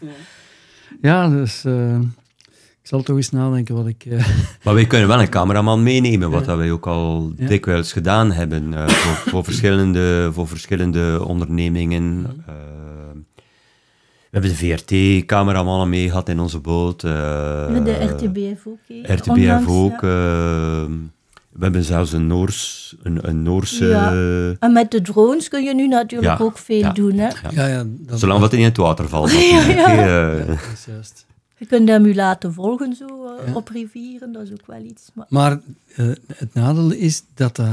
Ja, dus eh, ik zal toch eens nadenken wat ik... eh, Maar wij kunnen wel een cameraman meenemen, wat dat wij ook al Ja. dikwijls gedaan hebben eh, voor, voor, verschillende, voor verschillende ondernemingen. We hebben de VRT-cameramannen mee gehad in onze boot. eh, de RTBF ook. hè. RTBF ook. ja. We hebben zelfs een, Noors, een, een Noorse... Ja. En met de drones kun je nu natuurlijk Ja, ook veel ja. doen. Hè? ja, ja, dat, Zolang dat niet in het water valt. ja. eh. dat is juist. Je kunt hem u laten volgen zo, eh, Ja. op rivieren, dat is ook wel iets. Maar Maar eh, het nadeel is dat dat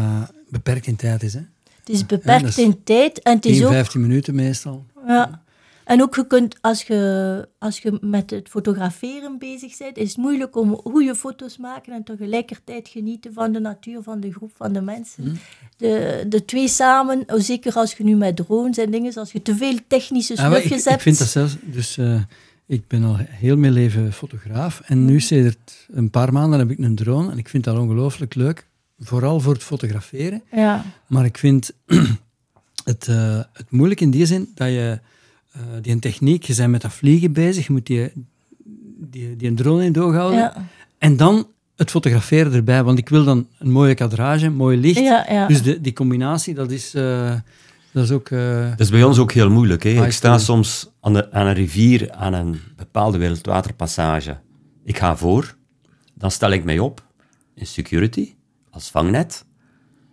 beperkt in tijd is. Hè? het is beperkt is in tijd en het is 10, ook... 15 minuten meestal. Ja. En ook je kunt, als je, als je met het fotograferen bezig bent, is het moeilijk om goede foto's maken en tegelijkertijd genieten van de natuur, van de groep, van de mensen. De, de twee samen, oh, zeker als je nu met drones en dingen, als je te veel technische Ah, maar ik, snufjes ik hebt. vind dat zelfs... Dus eh, ik ben al heel mijn leven fotograaf. En nu, sinds een paar maanden, heb ik een drone. En ik vind dat ongelooflijk leuk. Vooral voor het fotograferen. Ja, Maar ik vind het, eh, het moeilijk in die zin dat je eh, die een techniek, je bent met dat vliegen bezig, je moet die, die, die een drone in doog houden. ja, En dan het fotograferen erbij, want ik wil dan een mooie kadrage, mooi licht. ja, ja. Dus de, die combinatie, dat is, eh, dat is ook... eh, Dat is bij ons ook heel moeilijk. Hè. Ik sta soms aan, de, aan een rivier, aan een bepaalde wildwaterpassage. Ik ga voor, dan stel ik mij op in security, als vangnet.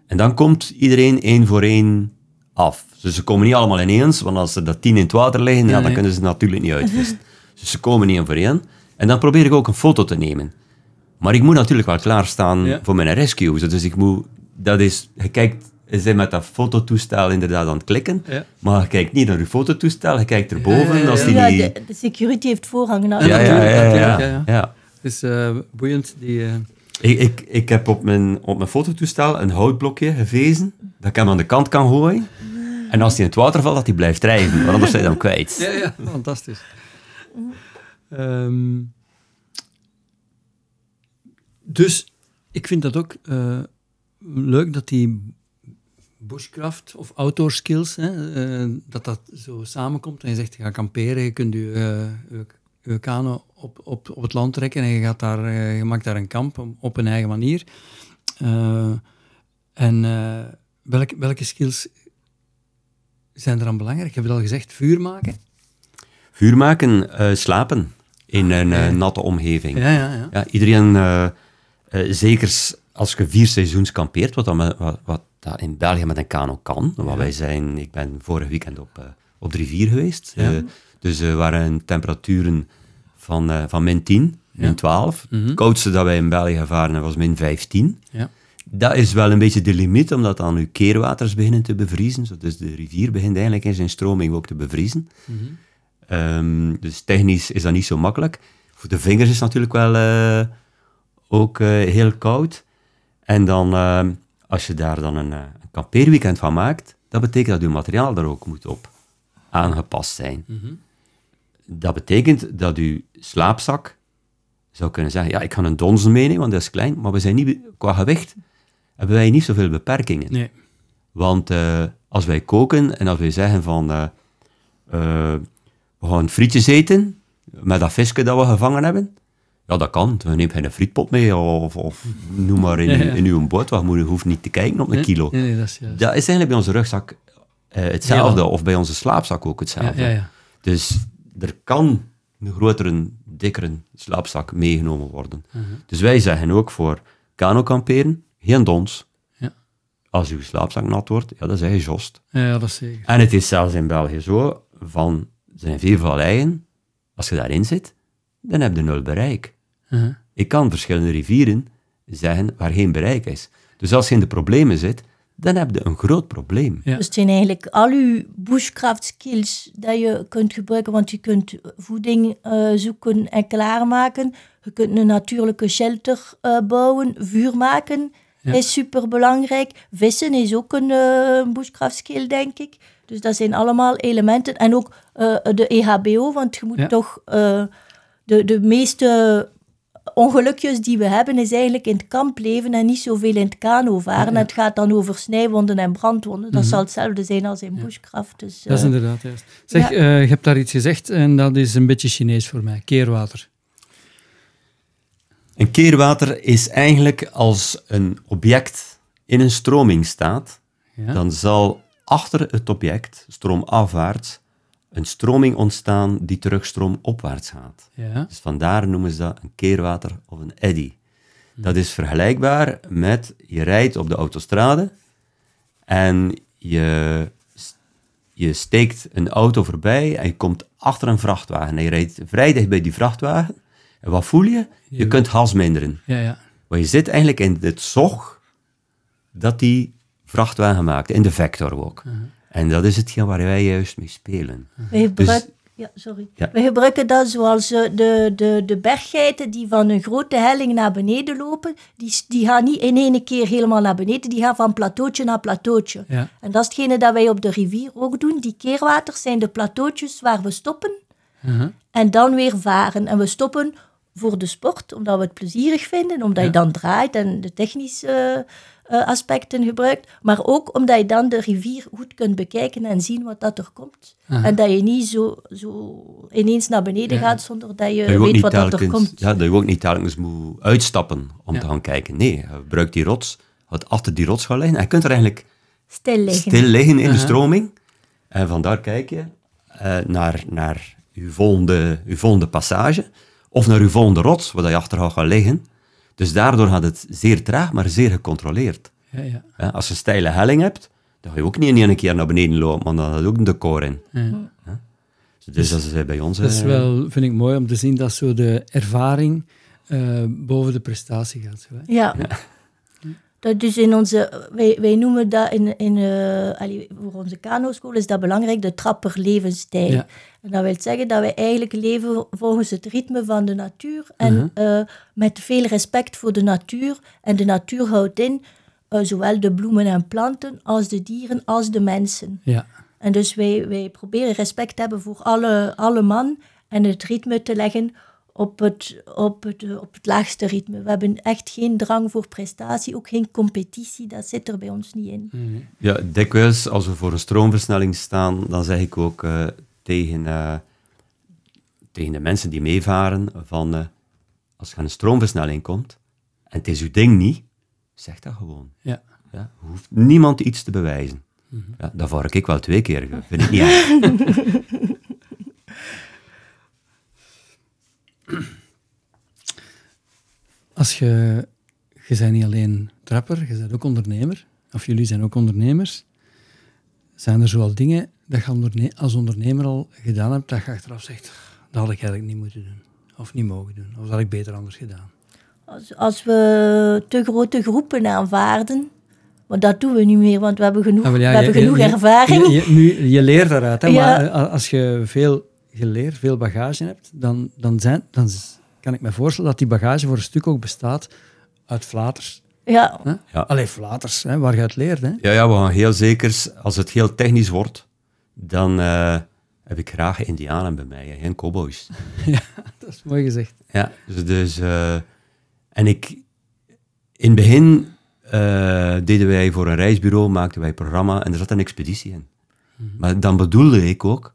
En dan komt iedereen één voor één af. Dus ze komen niet allemaal ineens, want als er dat tien in het water liggen, ja, dan nee. kunnen ze natuurlijk niet uitvissen. dus ze komen één voor één. En dan probeer ik ook een foto te nemen. Maar ik moet natuurlijk wel klaarstaan Ja. voor mijn rescue. Dus ik moet, dat is, je kijkt, je bent met dat fototoestel inderdaad aan het klikken, Ja. maar je kijkt niet naar je fototoestel, je kijkt erboven. Ja, ja, Als die ja, de, de security heeft voorrang. Nou, ja, ja, ja, is eh, boeiend, die... eh, Ik, ik, ik heb op mijn, op mijn fototoestel een houtblokje gevezen, dat ik hem aan de kant kan gooien. En als hij in het water valt, dat hij blijft drijven, want anders zijn je hem kwijt. Ja, ja, fantastisch. Ehm, dus ik vind dat ook eh, leuk dat die bushcraft of outdoor skills, hè, eh, dat dat zo samenkomt en je zegt, je gaat kamperen, je kunt je, eh, je, je kano op, op, op het land trekken en je, gaat daar, eh, je maakt daar een kamp op- op een eigen manier. Eh, en eh, welke, welke skills zijn er dan belangrijk? Je hebt al gezegd, vuur maken. Vuur maken, eh, slapen in een eh, natte omgeving. Ja, ja, ja. Ja, iedereen, eh, zeker als je vier seizoens kampeert, wat, met- wat, wat dat in België met een kano kan. Want wij zijn, ik ben vorig weekend op, op de rivier geweest. Dus er waren temperaturen van, van min 10, min 12. Het koudste dat wij in België hebben was min 15. ja. Dat is wel een beetje de limiet, omdat dan uw keerwaters beginnen te bevriezen. Dus de rivier begint eigenlijk in zijn stroming ook te bevriezen. Ehm, dus technisch is dat niet zo makkelijk. Voor de vingers is het natuurlijk wel eh, ook eh, heel koud. En dan, ehm, als je daar dan een, eh, een kampeerweekend van maakt, dat betekent dat uw materiaal er ook moet op aangepast zijn. Dat betekent dat uw slaapzak zou kunnen zeggen, ja, ik ga een donzen meenemen, want dat is klein, maar we zijn niet, qua gewicht hebben wij niet zoveel beperkingen. Nee. Want eh, als wij koken en als wij zeggen van eh, eh, we gaan frietjes eten met dat visje dat we gevangen hebben, ja dat kan. We nemen geen frietpot mee of, of noem maar in, Ja, ja. in uw boot, want je hoeft niet te kijken op een kilo. Nee, nee, dat is. Dat is eigenlijk bij onze rugzak hetzelfde, Ja. of bij onze slaapzak ook hetzelfde. ja, ja. Dus er kan een grotere, dikkere slaapzak meegenomen worden. Mhm. Dus wij zeggen ook voor kano kamperen, geen dons. Ja. Als uw slaapzak nat wordt, ja, dan zeg je jost. Ja, dat is zeker. En het is zelfs in België zo, van, er zijn veel valleien, als je daarin zit, dan heb je nul bereik. Uh-huh. Ik kan verschillende rivieren zeggen waar geen bereik is. Dus als je in de problemen zit, dan heb je een groot probleem. Ja. Dus het zijn eigenlijk al uw bushcraft skills dat je kunt gebruiken, want je kunt voeding eh, zoeken en klaarmaken. Je kunt een natuurlijke shelter eh, bouwen, vuur maken Ja. is super belangrijk. Vissen is ook een eh, bushcraft skill, denk ik. Dus dat zijn allemaal elementen. En ook eh, de EHBO, want je moet Ja. toch eh, de, de meeste ongelukjes die we hebben, is eigenlijk in het kamp leven en niet zoveel in het kano varen. Ja. Het gaat dan over snijwonden en brandwonden. Dat zal hetzelfde zijn als in bushcraft. Dus, Dat is eh, inderdaad juist. Zeg, eh, je hebt daar iets gezegd en dat is een beetje Chinees voor mij. Keerwater. Een keerwater is eigenlijk als een object in een stroming staat, Ja? dan zal achter het object, stroomafwaarts, een stroming ontstaan die terug stroomopwaarts gaat. ja. Dus vandaar noemen ze dat een keerwater of een eddy. Dat is vergelijkbaar met je rijdt op de autostrade en je, je steekt een auto voorbij en je komt achter een vrachtwagen. En je rijdt vrij dicht bij die vrachtwagen. En wat voel je? Je Je- kunt gas minderen. Ja, ja. Maar je zit eigenlijk in het zog dat die vrachtwagen maakt, in de vector ook. En dat is hetgeen waar wij juist mee spelen. we, gebruik- ja, sorry. Ja. we gebruiken dat zoals eh, de, de, de berggeiten die van een grote helling naar beneden lopen. Die, die gaan niet in één keer helemaal naar beneden, die gaan van plateautje naar plateautje. Ja. En dat is hetgene dat wij op de rivier ook doen. Die keerwaters zijn de plateautjes waar we stoppen Uh-huh. en dan weer varen. En we stoppen voor de sport, omdat we het plezierig vinden, omdat je dan draait en de technische eh, aspecten gebruikt, maar ook omdat je dan de rivier goed kunt bekijken en zien wat dat er komt. En dat je niet zo, zo ineens naar beneden Ja. gaat zonder dat je Dat je ook weet wat dat er telkens, komt. ja, dat je ook niet telkens moet uitstappen om Ja. te gaan kijken. Nee, je gebruikt die rots, wat achter die rots gaat liggen. En je kunt er eigenlijk Stil liggen. stil liggen in de stroming. En vandaar kijk je eh, naar, naar je, volgende, je volgende passage. Of naar je volgende rots, waar je achter gaat gaan liggen. Dus daardoor gaat het zeer traag, maar zeer gecontroleerd. Ja, ja. Hè, Als je een steile helling hebt, dan ga je ook niet in één keer naar beneden lopen, maar dan had je ook een decor in. Ja. Hè? Dus dat is eh, bij ons... Dat is eh, wel, vind ik mooi om te zien dat zo de ervaring eh, boven de prestatie gaat. Zo, hè. Ja. Dat dus in onze, wij, wij noemen dat in, in eh, allee, voor onze kanoschool is dat belangrijk, de trapper levensstijl. Ja. En dat wil zeggen dat wij eigenlijk leven volgens het ritme van de natuur en eh, met veel respect voor de natuur. En de natuur houdt in eh, zowel de bloemen en planten als de dieren als de mensen. Ja. En dus wij, wij proberen respect te hebben voor alle, alle man en het ritme te leggen op het, op, het, op het laagste ritme. We hebben echt geen drang voor prestatie, ook geen competitie, dat zit er bij ons niet in. Ja, dikwijls als we voor een stroomversnelling staan, dan zeg ik ook eh, tegen, eh, tegen de mensen die meevaren van eh, als er een stroomversnelling komt en het is uw ding niet, zeg dat gewoon. Ja. Ja, hoeft niemand iets te bewijzen. Ja, dat vaar ik wel twee keer, vind ik niet Als je, je bent niet alleen trapper, je bent ook ondernemer, of jullie zijn ook ondernemers, zijn er zoal dingen dat je onderne- als ondernemer al gedaan hebt, dat je achteraf zegt, dat had ik eigenlijk niet moeten doen, of niet mogen doen, of dat had ik beter anders gedaan. Als, als we te grote groepen aanvaarden, maar dat doen we niet meer, want we hebben genoeg, Ah, ja, we hebben je- genoeg ervaring. Je, je, nu, je leert daaruit, hè, Ja. maar eh, als je veel geleerd, veel bagage hebt, dan, dan, zijn, dan kan ik me voorstellen dat die bagage voor een stuk ook bestaat uit flaters. ja, Hè? Ja. Allee, flaters, hè, waar je het leert. Hè? Ja, ja, we gaan heel zeker, als het heel technisch wordt, dan eh, heb ik graag indianen bij mij, hè, geen cowboys. Dat is mooi gezegd. Ja, dus, dus eh, en ik, in het begin eh, deden wij voor een reisbureau, maakten wij een programma en er zat een expeditie in. Maar dan bedoelde ik ook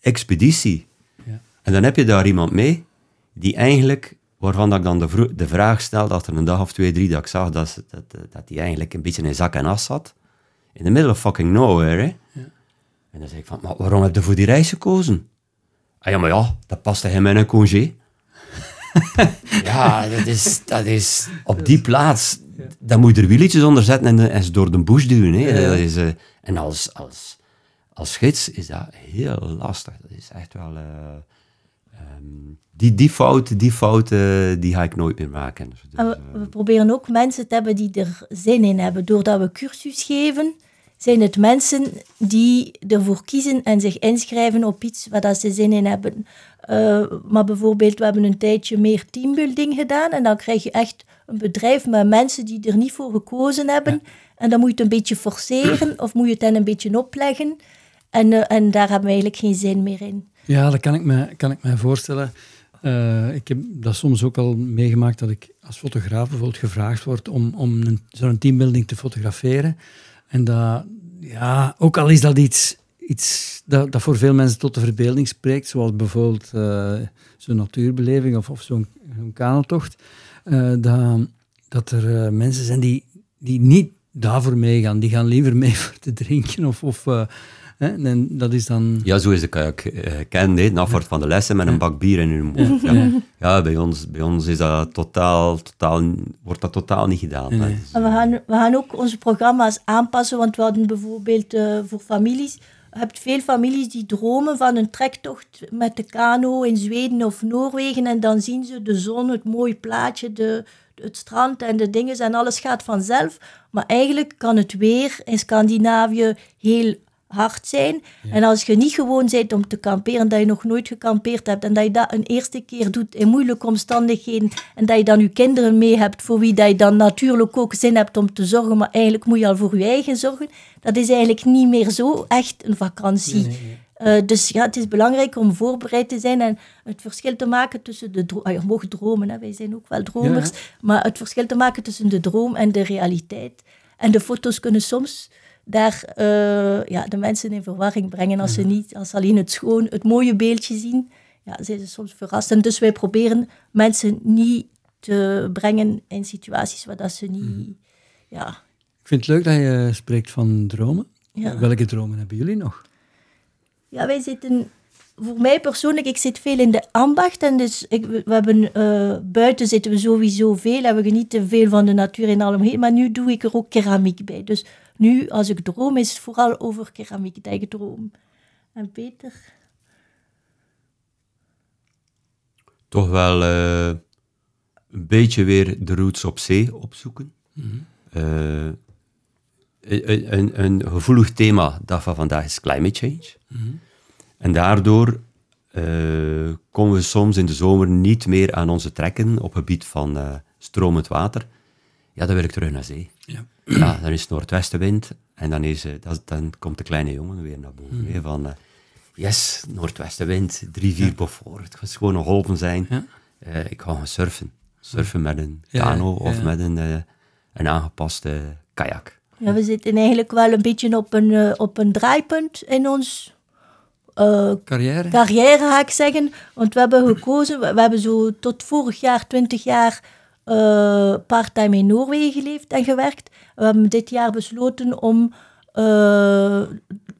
expeditie. Ja. En dan heb je daar iemand mee die eigenlijk, waarvan dat ik dan de, de vraag stelde, achter een dag of twee, drie, dat ik zag dat, dat, dat die eigenlijk een beetje in zak en as zat. In the middle of fucking nowhere, hè. En dan zei ik van, maar waarom heb je voor die reis gekozen? Ah ja, maar ja, dat paste hem in een congé. ja, dat is, dat is op die plaats, dan moet je er wieltjes onder zetten en ze door de bush duwen. Hè. Dat is, eh, en als, als, als gids is dat heel lastig. Dat is echt wel... eh, ehm, die, die fouten, die fouten, die ga ik nooit meer maken. Dus, eh, we, we proberen ook mensen te hebben die er zin in hebben. Doordat we cursus geven, zijn het mensen die ervoor kiezen en zich inschrijven op iets waar dat ze zin in hebben. Eh, maar bijvoorbeeld, we hebben een tijdje meer teambuilding gedaan en dan krijg je echt een bedrijf met mensen die er niet voor gekozen hebben. En dan moet je het een beetje forceren of moet je het hen een beetje opleggen. En, eh, en daar hebben we eigenlijk geen zin meer in. Ja, dat kan ik me, kan ik me voorstellen. Eh, ik heb dat soms ook al meegemaakt dat ik als fotograaf bijvoorbeeld gevraagd word om, om zo'n teambuilding te fotograferen. En dat, ja, ook al is dat iets, iets dat, dat voor veel mensen tot de verbeelding spreekt, zoals bijvoorbeeld eh, zo'n natuurbeleving of, of zo'n eh, dat, dat er mensen zijn die, die niet daarvoor meegaan. Die gaan liever mee voor te drinken of... of hè, en dat is dan... Ja, zo is de kajak kennen, hè, de afwacht van de lessen met een bak bier in hun mond. Ja, ja. bij, ons, bij ons is dat totaal, totaal, wordt dat totaal niet gedaan. Nee. Dus, En we gaan, we gaan ook onze programma's aanpassen, want we hadden bijvoorbeeld eh, voor families. Je hebt veel families die dromen van een trektocht met de kano in Zweden of Noorwegen. En dan zien ze de zon, het mooie plaatje, de, het strand en de dingen en alles gaat vanzelf. Maar eigenlijk kan het weer in Scandinavië heel hard zijn. En als je niet gewoon bent om te kamperen, dat je nog nooit gekampeerd hebt en dat je dat een eerste keer doet in moeilijke omstandigheden en dat je dan je kinderen mee hebt voor wie dat je dan natuurlijk ook zin hebt om te zorgen, maar eigenlijk moet je al voor je eigen zorgen, dat is eigenlijk niet meer zo echt een vakantie. Eh, dus ja, het is belangrijk om voorbereid te zijn en het verschil te maken tussen de droom... je mag dromen, hè, wij zijn ook wel dromers. Maar het verschil te maken tussen de droom en de realiteit. En de foto's kunnen soms daar eh, ja, de mensen in verwarring brengen als ze niet, als ze alleen het schoon, het mooie beeldje zien. Ja, zijn ze soms verrast. En dus wij proberen mensen niet te brengen in situaties waar dat ze niet... Ja, Ik vind het leuk dat je spreekt van dromen. Ja. Welke dromen hebben jullie nog? Ja, wij zitten, voor mij persoonlijk, ik zit veel in de ambacht. En dus ik, we hebben, eh, buiten zitten we sowieso veel en we genieten veel van de natuur in algemeen. Maar nu doe ik er ook keramiek bij. Dus nu, als ik droom, is het vooral over keramiek dat ik droom. En Peter? toch wel eh, een beetje weer de roots op zee opzoeken. Eh, een, een, een gevoelig thema dat van vandaag is climate change. En daardoor eh, komen we soms in de zomer niet meer aan onze trekken op gebied van eh, stromend water. Ja, dan wil ik terug naar zee. Ja. Dan is het noordwestenwind en dan, is, eh, dat, dan komt de kleine jongen weer naar boven. hè, van, eh, yes, noordwestenwind, drie, vier Beaufort. Het gaat gewoon een golven zijn. Ja. Eh, ik ga gaan surfen. Surfen met een Ja, kano ja, of ja. met een, een aangepaste kajak. Ja, we zitten eigenlijk wel een beetje op een, op een draaipunt in ons eh, Carrière? carrière, ga ik zeggen. Want we hebben gekozen, we, we hebben zo tot vorig jaar, 20 jaar, eh parttime in Noorwegen geleefd en gewerkt. We hebben dit jaar besloten om eh,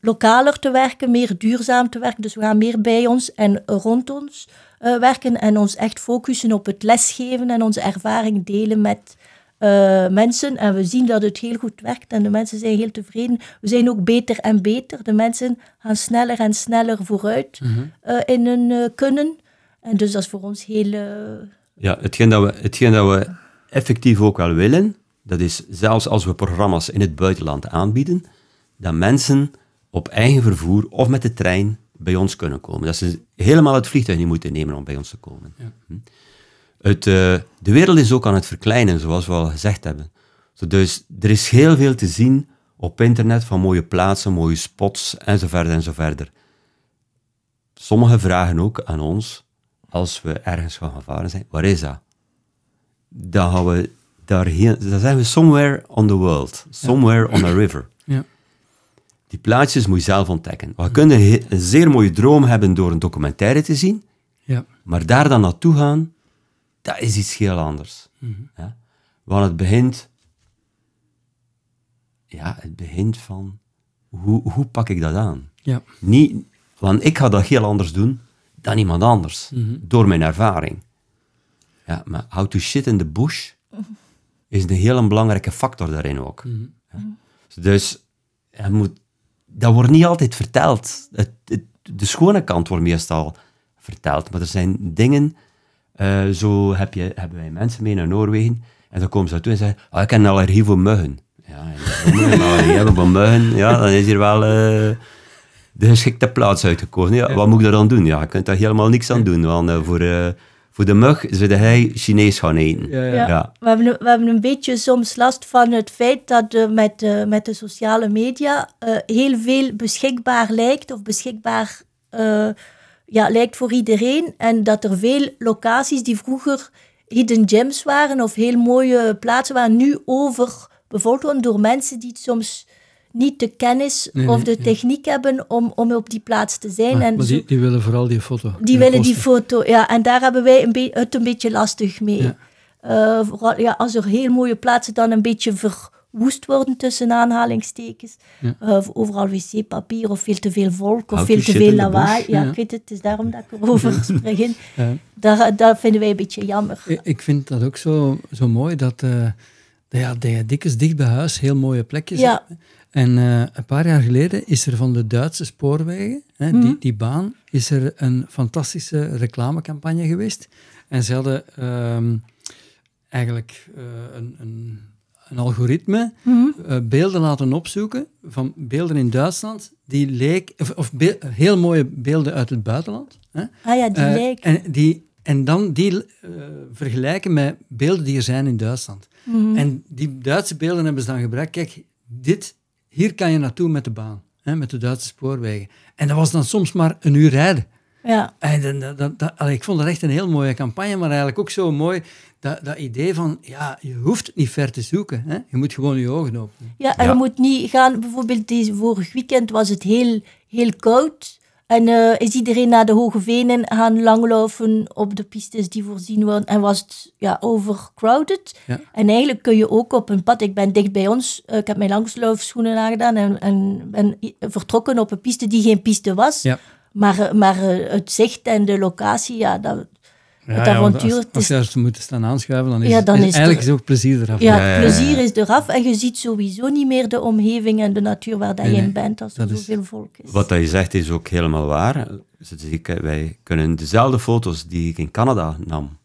lokaler te werken, meer duurzaam te werken. Dus we gaan meer bij ons en rond ons eh, werken en ons echt focussen op het lesgeven en onze ervaring delen met mensen. En we zien dat het heel goed werkt en de mensen zijn heel tevreden. We zijn ook beter en beter. De mensen gaan sneller en sneller vooruit eh, in hun kunnen. En dus dat is voor ons heel... Ja, hetgeen dat, we, hetgeen dat we effectief ook wel willen, dat is zelfs als we programma's in het buitenland aanbieden, dat mensen op eigen vervoer of met de trein bij ons kunnen komen. Dat ze helemaal het vliegtuig niet moeten nemen om bij ons te komen. Hm. Het, eh, de wereld is ook aan het verkleinen, zoals we al gezegd hebben. Dus er is heel veel te zien op internet van mooie plaatsen, mooie spots en zo verder en zo verder. Sommigen vragen ook aan ons, als we ergens gaan gevaren zijn, waar is dat? Dan gaan we dan zijn we somewhere on the world, somewhere on a river. Ja. Die plaatsjes moet je zelf ontdekken. We kunnen een zeer mooie droom hebben door een documentaire te zien, Ja. maar daar dan naartoe gaan, dat is iets heel anders. Ja? Want het begint, ja, het begint van, hoe, hoe pak ik dat aan? Ja. Niet, want ik ga dat heel anders doen dan iemand anders, door mijn ervaring. Ja, maar how to shit in the bush is een heel belangrijke factor daarin ook. Ja. Dus je moet, dat wordt niet altijd verteld. Het, het- de schone kant wordt meestal verteld, maar er zijn dingen, eh, zo heb je, hebben wij mensen mee naar Noorwegen, en dan komen ze naartoe en zeggen, ah, ik heb een allergie voor muggen. Ja, en een allergie hebben voor muggen, ja, dan is hier wel... eh, de geschikte plaats uitgekozen. Ja, Wat moet ik daar dan doen? Ja, je kunt daar helemaal niks aan doen, want eh, voor, eh, voor de mug zou hij Chinees gaan eten. Ja, ja. We, hebben, we hebben een beetje soms last van het feit dat eh, met, met de sociale media eh, heel veel beschikbaar lijkt of beschikbaar eh, ja, lijkt voor iedereen. En dat er veel locaties die vroeger hidden gems waren of heel mooie plaatsen waren, nu overbevolkt worden door mensen die het soms niet de kennis Nee, of de ja. techniek hebben om, om op die plaats te zijn. Maar, en maar die, die willen vooral die foto. die willen die foto, ja. En daar hebben wij een het een beetje lastig mee. Ja. Eh, vooral, ja, als er heel mooie plaatsen dan een beetje verwoest worden tussen aanhalingstekens. Ja. Eh, overal wc-papier of veel te veel volk of veel te veel lawaai. Ja, Ja. ik weet het, het is daarom dat ik erover spreek. Daar, dat vinden wij een beetje jammer. Ik, ik vind dat ook zo, zo mooi dat, dat, ja, dat je dikwijls dicht bij huis heel mooie plekjes Ja. hebt. En eh, een paar jaar geleden is er van de Duitse spoorwegen, hè, Mhm. die, die baan, is er een fantastische reclamecampagne geweest. En ze hadden ehm, eigenlijk eh, een, een, een algoritme Mhm. eh, beelden laten opzoeken van beelden in Duitsland die leek, of, of be- heel mooie beelden uit het buitenland. Hè, Ah ja, die lijken. en, die, en dan die vergelijken met beelden die er zijn in Duitsland. Mhm. En die Duitse beelden hebben ze dan gebruikt. Kijk, dit, hier kan je naartoe met de baan, hè, met de Duitse spoorwegen. En dat was dan soms maar een uur rijden. Ja. En dan- dat, dat, dat- allee, ik vond dat echt een heel mooie campagne, maar eigenlijk ook zo mooi dat, dat idee van, ja, je hoeft het niet ver te zoeken. Hè? Je moet gewoon je ogen openen. Ja, en Ja. je moet niet gaan, bijvoorbeeld deze vorig weekend was het heel, heel koud. En eh, is iedereen naar de Hoge Venen gaan langlopen op de pistes die voorzien worden. En was het ja, overcrowded. Ja. En eigenlijk kun je ook op een pad, ik ben dicht bij ons, eh, ik heb mijn langsloopschoenen aangedaan en, en ben vertrokken op een piste die geen piste was. Ja. Maar, eh, maar het zicht en de locatie, ja, dat, Ja, het als, het als je daar moeten staan aanschuiven, dan is, Ja, het- dan is is het- eigenlijk is ook plezier eraf. ja, Ja, ja, ja, het plezier is eraf en je ziet sowieso niet meer de omgeving en de natuur waar dat je in bent als er dat is- zoveel volk is. Wat dat je zegt is ook helemaal waar. Ik, eh, wij kunnen dezelfde foto's die ik in Canada nam,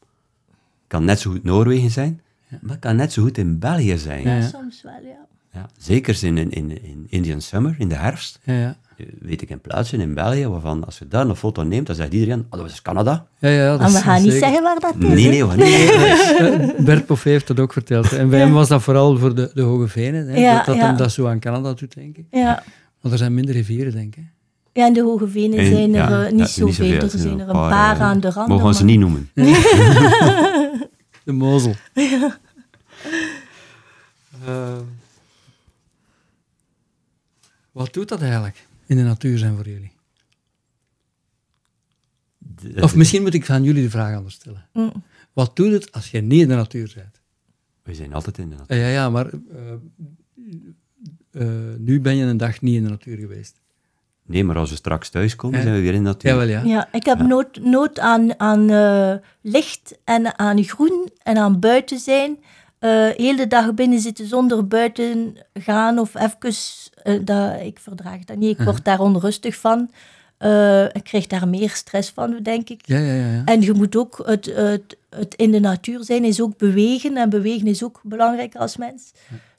kan net zo goed Noorwegen zijn, maar kan net zo goed in België zijn. Ja, ja. Soms wel, ja. Ja, zeker in, in, in, in Indian Summer, in de herfst, Ja, ja. Weet ik een plaatsje in België waarvan als je daar een foto neemt, dan zegt iedereen, oh, dat is Canada. Ja, ja, dat Maar we is gaan niet zeker. zeggen waar dat is. Nee, nee, niet. Eh, Bert Poff heeft dat ook verteld. En bij hem was dat vooral voor de, de Hoge Venen. Hè, Ja, dat dat ja. hem dat zo aan Canada doet denken. Ja, Want er zijn minder rivieren, denk ik. Ja, en de Hoge Venen En- zijn er ja, eh, niet ja, zoveel. Er zijn er een paar, paar eh, aan de rand. Mogen we ze niet noemen. De Mozel. Wat doet dat eigenlijk in de natuur zijn voor jullie? De- Of misschien moet ik van jullie de vraag anders stellen. Mm. Wat doet het als je niet in de natuur bent? We zijn altijd in de natuur. Ja, ja, maar eh, eh, nu ben je een dag niet in de natuur geweest. Nee, maar als we straks thuiskomen, Ja. zijn we weer in de natuur. Jawel, ja. Ja, ik heb nood, nood aan, aan eh, licht en aan groen en aan buiten zijn. Eh heel de dag binnen zitten zonder buiten gaan of even... eh, dat, ik verdraag dat niet, ik word daar onrustig van. Eh, ik krijg daar meer stress van, denk ik. Ja, ja, ja. ja. En je moet ook, het, het, het in de natuur zijn is ook bewegen. En bewegen is ook belangrijk als mens.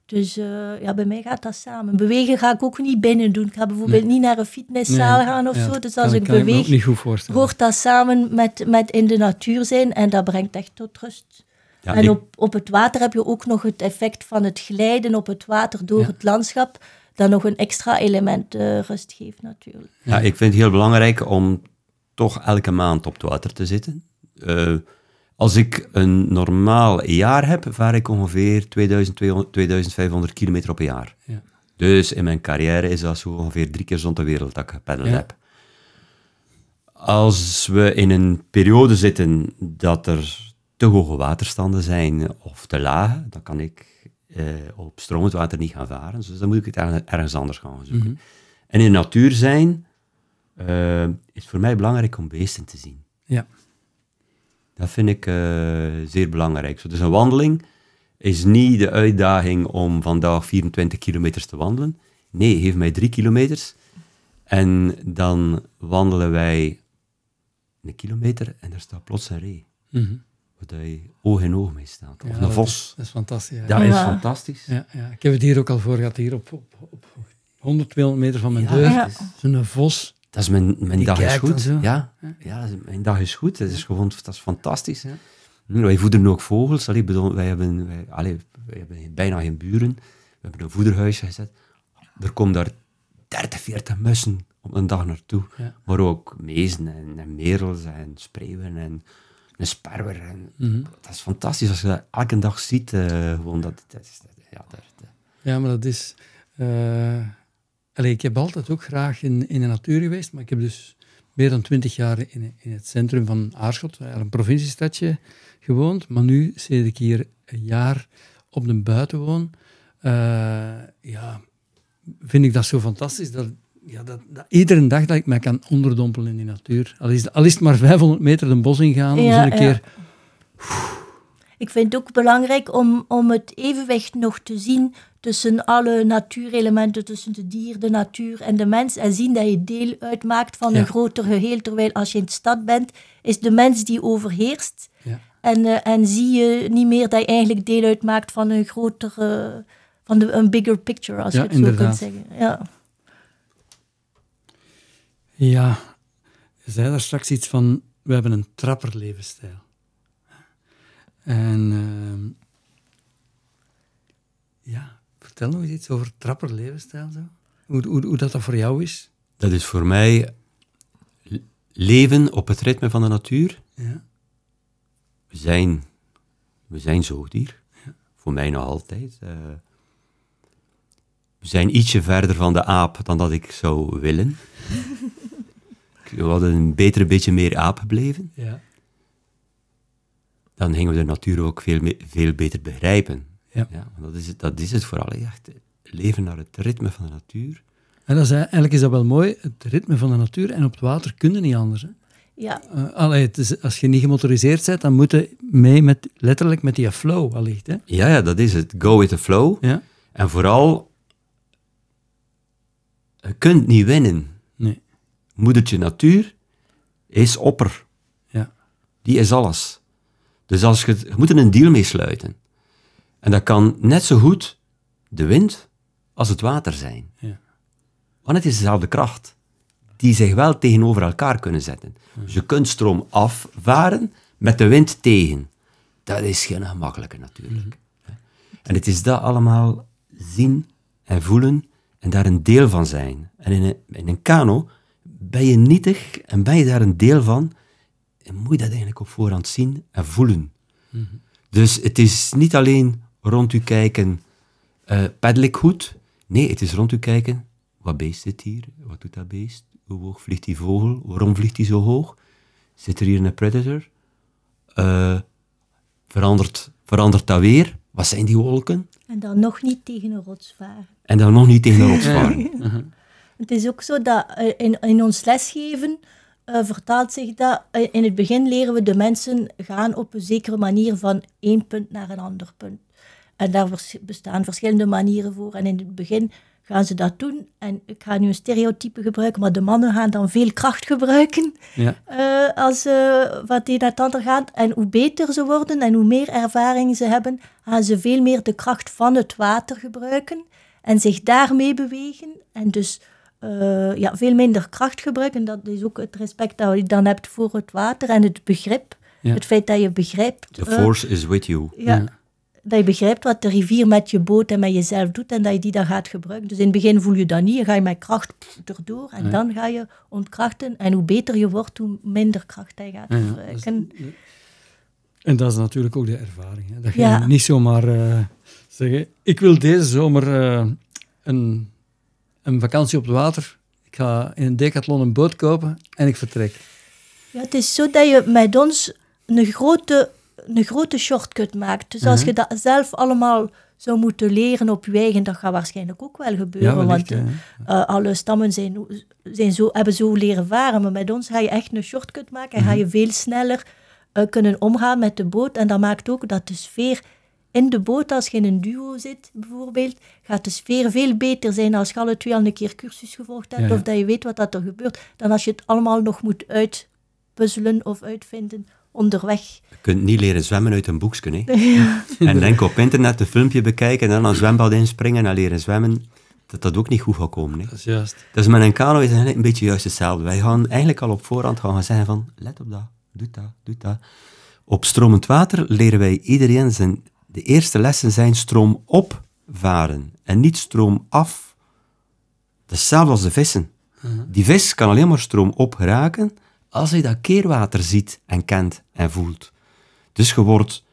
Dus ja, bij mij gaat dat samen. Bewegen ga ik ook niet binnen doen. Ik ga bijvoorbeeld niet naar een fitnesszaal Nee, gaan of ja, zo. Dus als ik beweeg, hoort dat samen met, met in de natuur zijn. En dat brengt echt tot rust. Ja, en ik- op, op het water heb je ook nog het effect van het glijden op het water door Ja. het landschap. Dat nog een extra element eh, rust geeft natuurlijk. Ja, ik vind het heel belangrijk om toch elke maand op het water te zitten. Eh, als ik een normaal jaar heb, vaar ik ongeveer 2200, 2500 kilometer op een jaar. Ja. Dus in mijn carrière is dat zo ongeveer drie keer rond de wereld dat ik gepeddeld Ja. heb. Als we in een periode zitten dat er te hoge waterstanden zijn of te lage, dan kan ik eh, op stromend water niet gaan varen. Dus dan moet ik het ergens- anders gaan zoeken. Mhm. En in de natuur zijn eh, is voor mij belangrijk om beesten te zien. Ja. Dat vind ik eh, zeer belangrijk. Dus een wandeling is niet de uitdaging om vandaag 24 kilometers te wandelen. Nee, geef mij drie kilometers. En dan wandelen wij een kilometer en er staat plots een ree. Waar je oog in oog mee staat. Of Ja, een dat vos. is- Dat is fantastisch. Ja. Dat is fantastisch. Ja, ja. Ik heb het hier ook al voor gehad, hier op, op, op 100, 200 meter van mijn Ja, deur. Ja. Zo'n vos. Dat is mijn, mijn dag is goed. zo. Ja, ja, dat is- mijn dag is goed. Dat is gewoon dat is fantastisch. Hm, Wij voederen ook vogels. Allee, bedoel, wij, hebben, wij, allee, wij hebben bijna geen buren. We hebben een voederhuisje gezet. Er komen daar 30, 40 mussen op een dag naartoe. Ja. Maar ook mezen en, en merels en spreeuwen en een sperwer. En, Mhm. Dat is fantastisch als je dat elke dag ziet. eh, gewoon dat, dat, is- dat- ja, dat, Ja, maar dat is... eh, allee, ik heb altijd ook graag in, in de natuur geweest, maar ik heb dus meer dan twintig jaar in, in het centrum van Aarschot, eigenlijk een provinciestadje, gewoond. Maar nu, sinds ik hier een jaar op de buiten woon, eh, ja, vind ik dat zo fantastisch dat, ja, dat, dat iedere dag dat ik mij kan onderdompelen in die natuur. Al is, al is het maar 500 meter de bos ingaan, Ja, een keer... Ik vind het ook belangrijk om, om het evenwicht nog te zien tussen alle natuurelementen, tussen de dier, de natuur en de mens. En zien dat je deel uitmaakt van Ja. een groter geheel. Terwijl als je in de stad bent, is de mens die overheerst. Ja. En, eh, en zie je niet meer dat je eigenlijk deel uitmaakt van een grotere, van de, een bigger picture, als Ja, je het zo inderdaad. kunt zeggen. Ja. Ja, je zei daar straks iets van, we hebben een trapperlevensstijl. En ehm, ja, vertel nog eens iets over trapperlevensstijl. Zo. Hoe, hoe, hoe dat, dat voor jou is. dat is voor mij leven op het ritme van de natuur. Ja. We zijn, we zijn zoogdier. Voor mij nog altijd. eh. we zijn ietsje verder van de aap dan dat ik zou willen. we hadden een beter beetje meer aap gebleven. Ja. Dan gingen we de natuur ook veel, me- veel beter begrijpen. Ja. want dat, is het, dat is het vooral. Echt leven naar het ritme van de natuur. En dat is, eigenlijk is dat wel mooi, het ritme van de natuur. En op het water kun je niet anders. Hè. Ja. Allee, het is, als je niet gemotoriseerd bent, dan moet je mee met, letterlijk met die flow allicht. Hè. Ja, ja, dat is het. Go with the flow. Ja? En vooral, je kunt niet winnen. Moedertje natuur is opper. Ja. Die is alles. Dus als je, je moet er een deal mee sluiten. En dat kan net zo goed de wind als het water zijn. Ja. Want het is dezelfde kracht. Die zich wel tegenover elkaar kunnen zetten. Dus je kunt stroom afvaren met de wind tegen. Dat is geen gemakkelijke natuurlijk. En het is dat allemaal zien en voelen en daar een deel van zijn. En in een, in een kano ben je nietig en ben je daar een deel van, en moet je dat eigenlijk op voorhand zien en voelen. Dus het is niet alleen rond u kijken, uh, peddel ik goed? Nee, het is rond u kijken, wat beest zit hier? Wat doet dat beest? Hoe hoog vliegt die vogel? Waarom vliegt die zo hoog? Zit er hier een predator? Uh, verandert, verandert dat weer? Wat zijn die wolken? En dan nog niet tegen een rots varen. En dan nog niet tegen een rots varen. Het is ook zo dat uh, in, in ons lesgeven uh, vertaalt zich dat. in het begin leren we de mensen gaan op een zekere manier van één punt naar een ander punt. En daar bestaan verschillende manieren voor. En in het begin gaan ze dat doen. En ik ga nu een stereotype gebruiken, maar de mannen gaan dan veel kracht gebruiken ja. uh, als uh, wat die naar het ander gaat. En hoe beter ze worden en hoe meer ervaring ze hebben, gaan ze veel meer de kracht van het water gebruiken en zich daarmee bewegen. En dus uh, ja, veel minder kracht gebruiken. Dat is ook het respect dat je dan hebt voor het water en het begrip. Ja. Het feit dat je begrijpt. The force is with you. ja dat je begrijpt wat de rivier met je boot en met jezelf doet en dat je die dan gaat gebruiken. Dus in het begin voel je dat niet, je ga je met kracht erdoor en dan ga je ontkrachten. En hoe beter je wordt, hoe minder kracht hij gaat ja, gebruiken. en dat is natuurlijk ook de ervaring. Hè? Dat je niet zomaar uh, zeggen, ik wil deze zomer uh, een, een vakantie op het water. Ik ga in een decathlon een boot kopen en ik vertrek. Ja, het is zo dat je met ons een grote een grote shortcut maakt. Dus als mhm. je dat zelf allemaal zou moeten leren op je eigen, dat gaat waarschijnlijk ook wel gebeuren. want uh, alle stammen zijn, zijn zo, hebben zo leren varen. Maar met ons ga je echt een shortcut maken en ga mhm. je veel sneller uh, kunnen omgaan met de boot. En dat maakt ook dat de sfeer in de boot, als je in een duo zit bijvoorbeeld, gaat de sfeer veel beter zijn als je alle twee al een keer cursus gevolgd hebt. Of dat je weet wat dat er gebeurt, dan als je het allemaal nog moet uitpuzzelen of uitvinden onderweg. Je kunt niet leren zwemmen uit een boekje, hè? En denk op internet een filmpje bekijken en dan een zwembad inspringen en leren zwemmen, dat dat ook niet goed gaat komen. Hè? Dat is juist. Dus met een kano is het een beetje juist hetzelfde. Wij gaan eigenlijk al op voorhand gaan zeggen van, let op dat, doe dat, doe dat. Op stromend water leren wij iedereen zijn, de eerste lessen zijn stroom opvaren en niet stroom af. Dat is hetzelfde als de vissen. Uh-huh. Die vis kan alleen maar stroom op geraken als je dat keerwater ziet en kent en voelt. Dus je wordt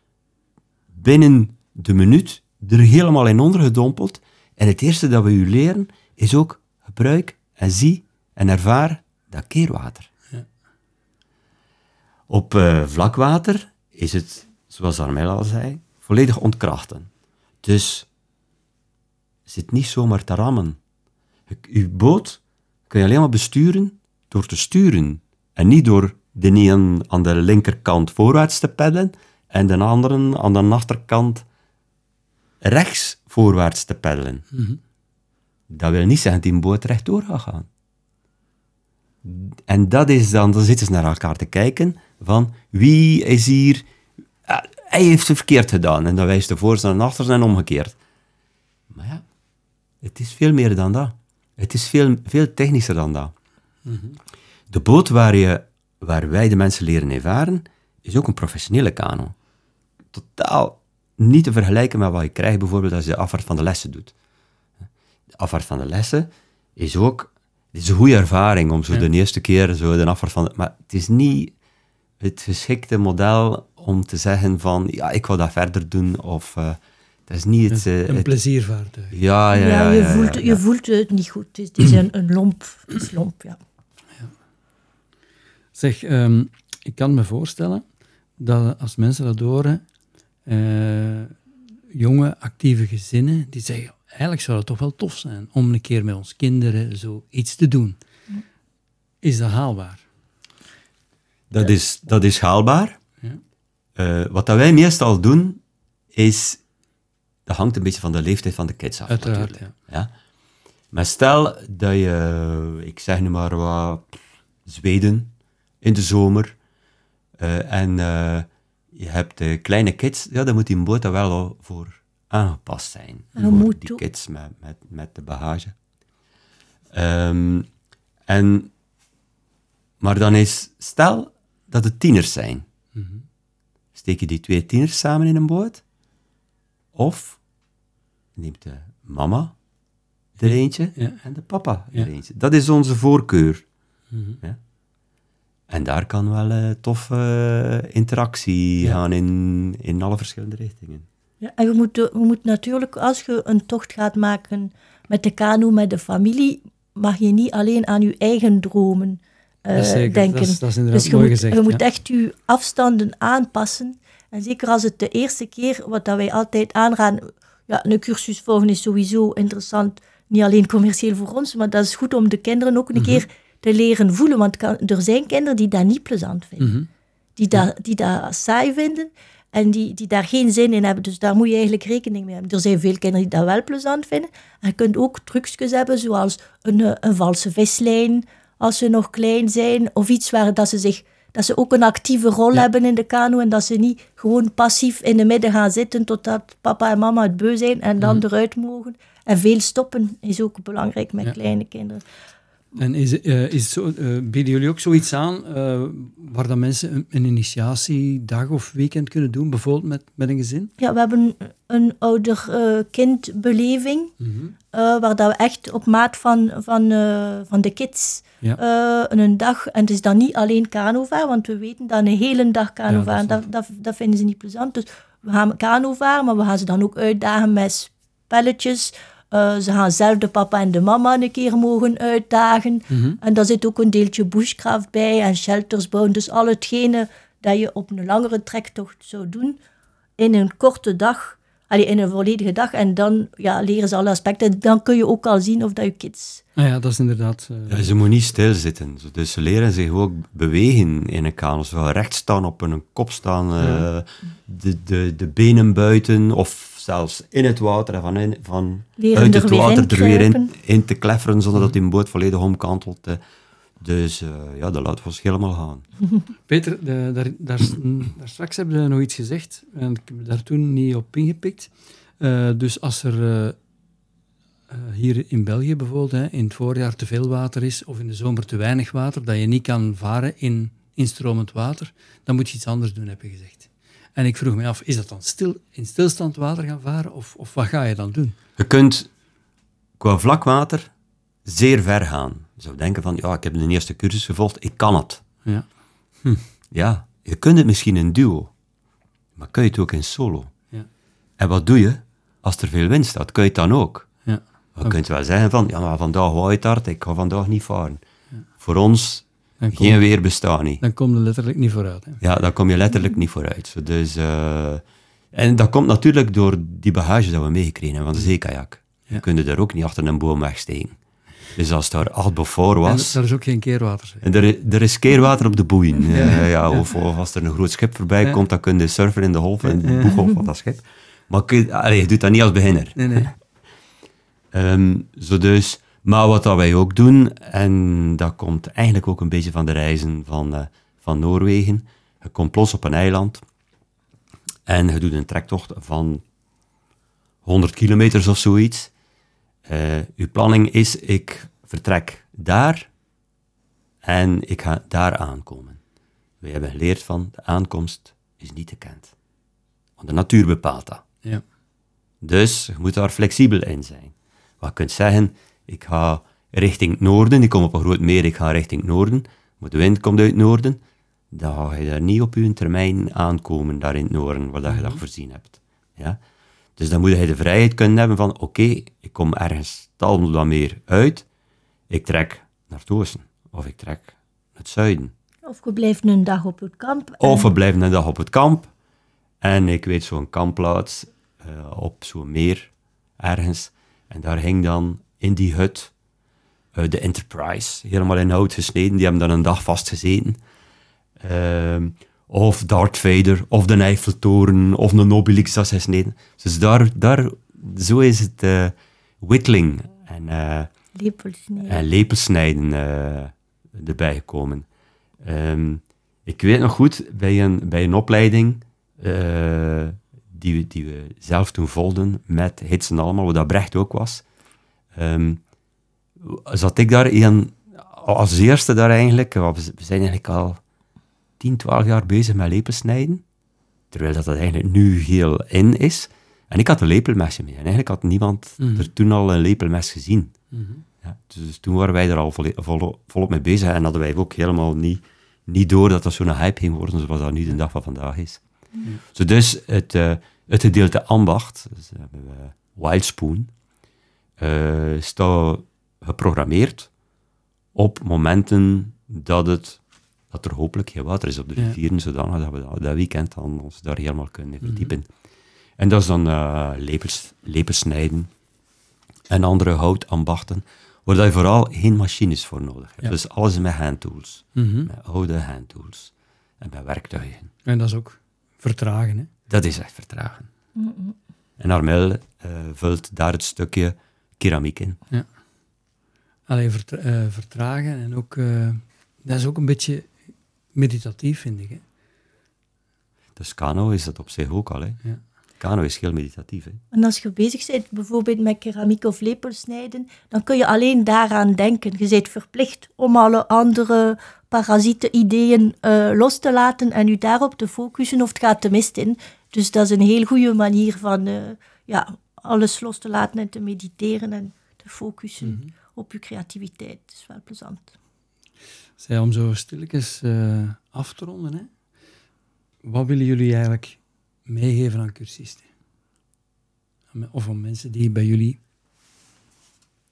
binnen de minuut er helemaal in ondergedompeld. En het eerste dat we u leren is ook gebruik en zie en ervaar dat keerwater. Ja. Op uh, vlakwater is het, zoals Armel al zei, volledig ontkrachten. Dus zit niet zomaar te rammen. Uw boot kun je alleen maar besturen door te sturen. En niet door de een aan de linkerkant voorwaarts te peddelen en de andere aan de achterkant rechts voorwaarts te peddelen. Mhm. Dat wil niet zeggen dat die boot rechtdoor gaat gaan. En dat is dan, dan zitten ze naar elkaar te kijken van wie is hier... hij heeft het verkeerd gedaan. En dan wijst de voorste en achter en omgekeerd. Maar ja, het is veel meer dan dat. Het is veel, veel technischer dan dat. De boot waar, je, waar wij de mensen leren ervaren, is ook een professionele kano. Totaal niet te vergelijken met wat je krijgt bijvoorbeeld als je de afvaart van de lessen doet. De afvaart van de lessen is ook het is een goede ervaring om zo de eerste keer zo de afvaart van... Maar het is niet het geschikte model om te zeggen van, ja, ik wil dat verder doen, of... Uh, dat is niet het... Uh, een pleziervaartuig. Ja, ja, ja. ja, je, voelt, je voelt het niet goed. Het is, een, een lomp. Het is lomp, ja. Zeg, um, ik kan me voorstellen dat als mensen dat horen, uh, jonge, actieve gezinnen, die zeggen, eigenlijk zou het toch wel tof zijn om een keer met ons kinderen zo iets te doen. Is dat haalbaar? Dat is, dat is haalbaar. Uh, wat dat wij meestal doen, is... Dat hangt een beetje van de leeftijd van de kids af, Uiteraard, ja. ja. Maar stel dat je, ik zeg nu maar wat, Zweden, in de zomer. Uh, en uh, je hebt de kleine kids, ja, dan moet die boot daar wel voor aangepast zijn. En voor moet die kids met, met, met de bagage. Um, en, maar dan is, stel dat het tieners zijn. Mm -hmm. Steek je die twee tieners samen in een boot? Of neemt de mama er eentje ja. en de papa er eentje. Dat is onze voorkeur. Ja. En daar kan wel eh toffe eh, interactie Ja. gaan in, in alle verschillende richtingen. Ja, en je moet, je moet natuurlijk, als je een tocht gaat maken met de kano, met de familie, mag je niet alleen aan je eigen dromen eh, zeker. denken. Dat is- dat is dus je mooi moet, gezegd, Je ja. moet echt je afstanden aanpassen. En zeker als het de eerste keer, wat dat wij altijd aanraden, ja, een cursus volgen is sowieso interessant, niet alleen commercieel voor ons, maar dat is goed om de kinderen ook een Mhm. keer te leren voelen. Want kan- er zijn kinderen die dat niet plezant vinden Mhm. die, dat, die dat saai vinden en die, die daar geen zin in hebben. Dus daar moet je eigenlijk rekening mee hebben. Er zijn veel kinderen die dat wel plezant vinden. En je kunt ook trucjes hebben, zoals een, eh, een valse vislijn, als ze nog klein zijn, of iets waar dat ze, zich, dat ze ook een actieve rol Ja. hebben in de kano en dat ze niet gewoon passief in de midden gaan zitten totdat papa en mama het beu zijn en dan eruit mogen. En veel stoppen is ook belangrijk met Ja. kleine kinderen. En is, eh, is zo, eh, bieden jullie ook zoiets aan eh, waar dat mensen een, een initiatiedag of weekend kunnen doen, bijvoorbeeld met, met een gezin? Ja, we hebben een ouder-kindbeleving. eh, waar dat we echt op maat van, van, van de kids Ja. een dag, en het is dan niet alleen kanovaren, want we weten dat een hele dag kanovaren, Ja, dat dat, dat, dat, vinden ze niet plezant. Dus we gaan kanovaren, maar we gaan ze dan ook uitdagen met spelletjes. Eh, ze gaan zelf de papa en de mama een keer mogen uitdagen. Mhm. En daar zit ook een deeltje bushcraft bij en shelters bouwen. Dus al hetgene dat je op een langere trektocht zou doen, in een korte dag, allee, in een volledige dag. En dan ja, leren ze alle aspecten. Dan kun je ook al zien of dat je kids... Nou ja, dat is inderdaad... eh, Ja, ze moet niet stilzitten. Dus ze leren zich ook bewegen in een kano. Ze gaan recht staan, op hun kop staan, eh, de, de, de benen buiten of zelfs in het water en van, in, van Leren uit het water er weer in, te klefferen zonder dat die boot volledig omkantelt. Dus eh, ja, dat laten we ons helemaal gaan. Peter, de, daar, daar, daar straks hebben we nog iets gezegd en ik heb daar toen niet op ingepikt. Eh, dus als er eh, hier in België bijvoorbeeld hè, in het voorjaar te veel water is of in de zomer te weinig water, dat je niet kan varen in instromend water, dan moet je iets anders doen, heb je gezegd. En ik vroeg me af, is dat dan stil, in stilstand water gaan varen of, of wat ga je dan doen? Je kunt qua vlakwater zeer ver gaan. Je zou denken van, ja, ik heb de eerste cursus gevolgd, ik kan het. Ja. Ja, je kunt het misschien in duo, maar kun je het ook in solo. Ja. En wat doe je als er veel wind staat? Kun je het dan ook? Ja. Je kunt wel zeggen van, ja, maar vandaag waait het hard, ik ga vandaag niet varen. Voor ons, kom, geen weer bestaat niet. dan kom je letterlijk niet vooruit. Hè. Ja, daar kom je letterlijk niet vooruit. Dus, eh, en dat komt natuurlijk door die bagage dat we meegekregen hebben van de zeekajak. Ja. Je kunt er ook niet achter een boom wegsteken. Dus als daar bevoor En was... daar is ook geen keerwater. En er, er is keerwater op de boeien. Ja. ja, of, of als er een groot schip voorbij Ja. komt, dan kun je surfen in de golf, in de boeggolf van dat schip. Maar kun allee, je doet dat niet als beginner. Nee, nee. Ehm, zo dus, maar wat dat wij ook doen, en dat komt eigenlijk ook een beetje van de reizen van, eh, van Noorwegen. Je komt plots op een eiland en je doet een trektocht van 100 kilometers of zoiets. Eh uw planning is, ik vertrek daar en ik ga daar aankomen. We hebben geleerd van, de aankomst is niet gekend. Want de natuur bepaalt dat. Ja. Dus je moet daar flexibel in zijn. Wat je kunt zeggen, ik ga richting het noorden, ik kom op een groot meer, ik ga richting het noorden, maar de wind komt uit het noorden, dan ga je daar niet op je termijn aankomen, daar in het noorden, waar dat je dat voorzien hebt. Ja? Dus dan moet je de vrijheid kunnen hebben van, oké, ik kom ergens tal dan meer uit, ik trek naar het oosten, of ik trek naar het zuiden. Of we blijven een dag op het kamp. en- Of we blijven een dag op het kamp. En ik weet zo'n kampplaats eh, op zo'n meer ergens. En daar hing dan in die hut eh, de Enterprise, helemaal in hout gesneden. Die hebben dan een dag vastgezeten. Ehm, of Darth Vader, of de Eiffeltoren, of een Obelix dat is gesneden. Dus daar, daar, zo is het eh whittling en, eh, nee. en lepelsnijden eh erbij gekomen. Ehm, ik weet nog goed, bij een, bij een opleiding eh, die, we, die we zelf toen volgden met Hitsen allemaal, wat dat Brecht ook was, ehm, zat ik daar als eerste daar eigenlijk, we zijn eigenlijk al 10, 12 jaar bezig met lepelsnijden, terwijl dat, dat eigenlijk nu heel in is. En ik had een lepelmesje mee. En eigenlijk had niemand Mhm. er toen al een lepelmes gezien. Mhm. Ja, dus toen waren wij er al volop, volop mee bezig en hadden wij ook helemaal niet, niet door dat dat zo'n hype ging worden zoals dat nu de dag van vandaag is. Zo dus het, eh, het gedeelte ambacht, dus we hebben we Wildspoon, eh staat geprogrammeerd op momenten dat, het, dat er hopelijk heel water is op de Ja. rivieren, zodanig dat we dat, dat weekend dan ons daar helemaal kunnen verdiepen. En dat is dan eh lepels snijden en andere houtambachten, waar je vooral geen machines voor nodig hebt. Ja. Dus alles met handtools, Mhm. met oude handtools en met werktuigen. En dat is ook vertragen. Hè? Dat is echt vertragen. En Armel eh, vult daar het stukje keramiek in. Alleen vertra- eh, vertragen en ook, eh, dat is ook een beetje meditatief, vind ik. Hè? Dus kano is dat op zich ook al. Hè. Ja. Kano is heel meditatief. Hè. En als je bezig bent bijvoorbeeld met keramiek of lepelsnijden, dan kun je alleen daaraan denken. Je bent verplicht om alle andere parasieten, ideeën eh, los te laten en je daarop te focussen of het gaat te mist in. Dus dat is een heel goede manier van eh, ja, alles los te laten en te mediteren en te focussen op je creativiteit. Dat is wel plezant. Zij, om zo stilletjes eh, af te ronden, hè? wat willen jullie eigenlijk meegeven aan cursisten? Of aan mensen die bij jullie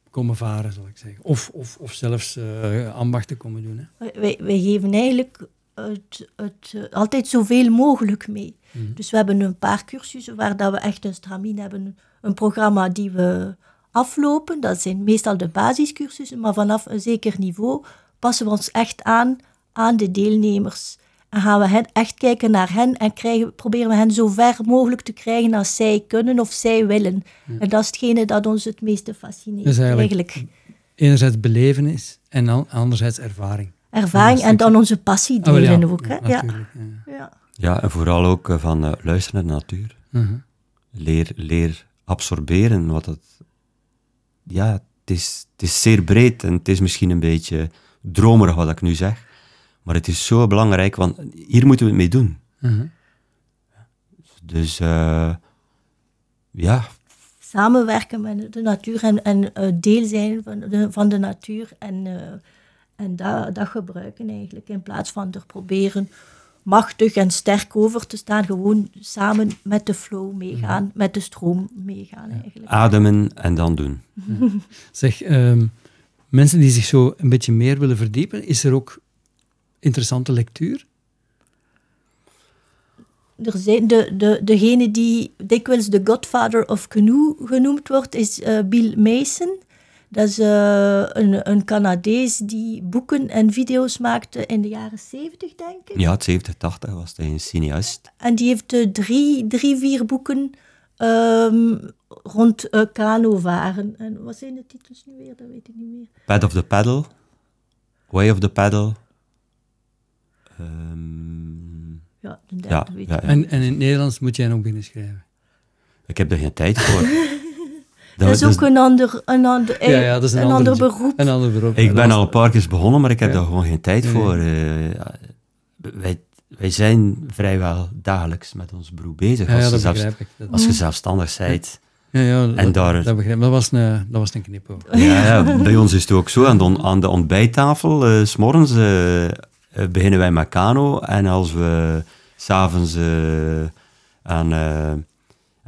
komen varen, zal ik zeggen. Of, of, of zelfs eh, ambachten komen doen. Hè? Wij- Wij, geven eigenlijk het, het, altijd zoveel mogelijk mee. Dus we hebben een paar cursussen waar dat we echt een stramien hebben. Een programma die we aflopen. Dat zijn meestal de basiscursussen, maar vanaf een zeker niveau passen we ons echt aan aan de deelnemers. En gaan we hen echt kijken naar hen en krijgen, proberen we hen zo ver mogelijk te krijgen als zij kunnen of zij willen. En dat is hetgene dat ons het meeste fascineert. Dus eigenlijk- eigenlijk Enerzijds belevenis en dan anderzijds ervaring. ervaring en dan onze passie Ah, delen ja, ook. Hè? Ja. Ja. Ja. Ja, en vooral ook eh, van eh, luisteren naar de natuur. Mhm. Leer, leer absorberen. Wat het, ja, het is, het is zeer breed en het is misschien een beetje dromerig wat ik nu zeg. Maar het is zo belangrijk, want hier moeten we het mee doen. Mhm. Dus eh, ja, samenwerken met de natuur en, en eh, deel zijn van de, van de natuur en, eh, en dat, dat gebruiken eigenlijk. In plaats van er proberen machtig en sterk over te staan, gewoon samen met de flow meegaan, met de stroom meegaan eigenlijk. ademen en dan doen. Zeg, ehm, mensen die zich zo een beetje meer willen verdiepen, is er ook interessante lectuur? Er zijn de, de, degene die dikwijls de godfather of canoe genoemd wordt, is eh, Bill Mason. Dat is eh, een, een Canadees die boeken en video's maakte in de jaren 70, denk ik. Ja, het 70, 80 was hij een cineast. En die heeft eh, drie, drie, vier boeken ehm, rond uh, kanovaren. En wat zijn de titels nu weer? Dat weet ik niet meer. Pad of the Paddle, Way of the Paddle. Ehm, Ja, de derde ja, weet ja, ik ja. En, en in het Nederlands moet jij nog beginnen schrijven. Ik heb er geen tijd voor. Dat is ook een ander, een ander, Ja, ja, dat is een, een ander beroep. Een ander beroep. Ik ben al een paar keer begonnen, maar ik heb Ja. daar gewoon geen tijd Nee. voor. Eh, wij, wij zijn vrijwel dagelijks met ons beroep bezig. Ja, als, ja, je dat zelfs- begrijp ik. Dat, als je zelfstandig bent. ja, ja, En dat, daar- dat begrijp ik. Dat was een, dat was een knipoog. Ja, ja, bij ons is het ook zo. Aan de, aan de ontbijttafel, eh, s s'morgens, eh, eh, beginnen wij met kano. En als we s'avonds eh aan, eh,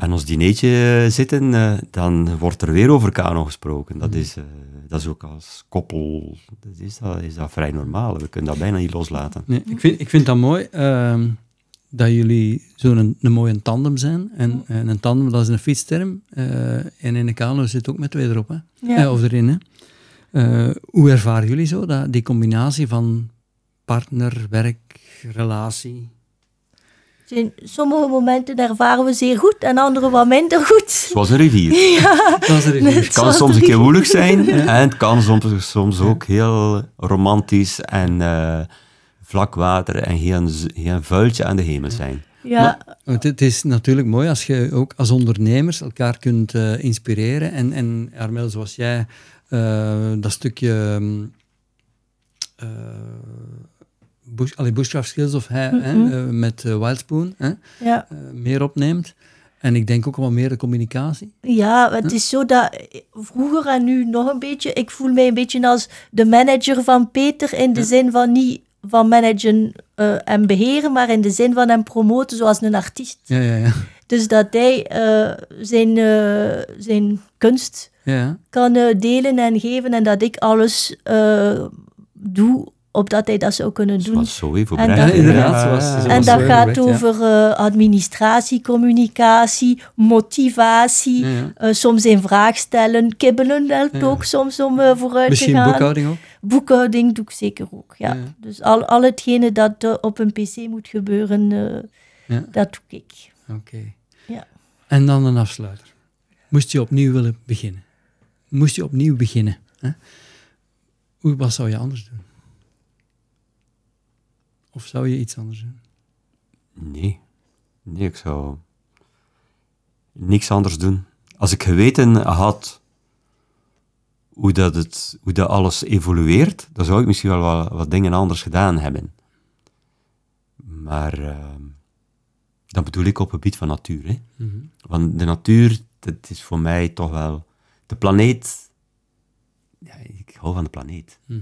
aan ons dinertje zitten, eh, dan wordt er weer over kano gesproken. Dat is, eh, dat is ook als koppel, dat is, dat is dat vrij normaal. We kunnen dat bijna niet loslaten. Nee, ik, vind, ik vind dat mooi ehm, dat jullie zo'n een, een mooie tandem zijn. En, en een tandem, dat is een fietsterm. eh, en in de kano zit ook met twee erop, hè? Ja. Eh, of erin, hè? Eh, hoe ervaren jullie zo dat, die combinatie van partner, werk, relatie? Zijn sommige momenten ervaren we zeer goed en andere wat minder goed. Zoals een rivier. Dat is er even. Het kan soms een keer moeilijk zijn en het kan soms, soms ook heel romantisch en eh, vlak water en geen, z- geen vuiltje aan de hemel zijn. Ja, het is natuurlijk mooi als je ook als ondernemers elkaar kunt eh, inspireren. En, en Armel, zoals jij, eh, dat stukje mm, eh bush, allee, bushcraft skills of hij, hè, eh, met eh, Wildspoon hè, ja. eh, meer opneemt. En ik denk ook wel meer de communicatie. Ja, het is zo dat vroeger en nu nog een beetje, ik voel mij een beetje als de manager van Peter in de zin van niet van managen en beheren, maar in de zin van hem promoten zoals een artiest. Ja, ja, ja. Dus dat hij zijn, zijn kunst ja. kan delen en geven en dat ik alles doe opdat hij dat zou kunnen doen. Zoe voor En dat- Ja, inderdaad. Zoals- zoals En dat gaat ja. over eh, administratie, communicatie, motivatie, Ja, ja. eh, soms in vraag stellen. Kibbelen helpt Ja. ook soms om eh, vooruit Misschien te gaan. boekhouding ook? Boekhouding doe ik zeker ook, ja. Ja. Dus al, al hetgene dat op een pc moet gebeuren, eh, Ja. dat doe ik. Oké. Ja. En dan een afsluiter. Moest je opnieuw willen beginnen? Moest je opnieuw beginnen? Hè? Hoe, wat zou je anders doen? Of zou je iets anders doen? Nee. Nee, ik zou niks anders doen. Als ik geweten had hoe dat, het, hoe dat alles evolueert, dan zou ik misschien wel wat, wat dingen anders gedaan hebben. Maar ehm, dat bedoel ik op het gebied van natuur. Hè? Mhm. Want de natuur, dat is voor mij toch wel... De planeet... Ja, ik hou van de planeet. Dus,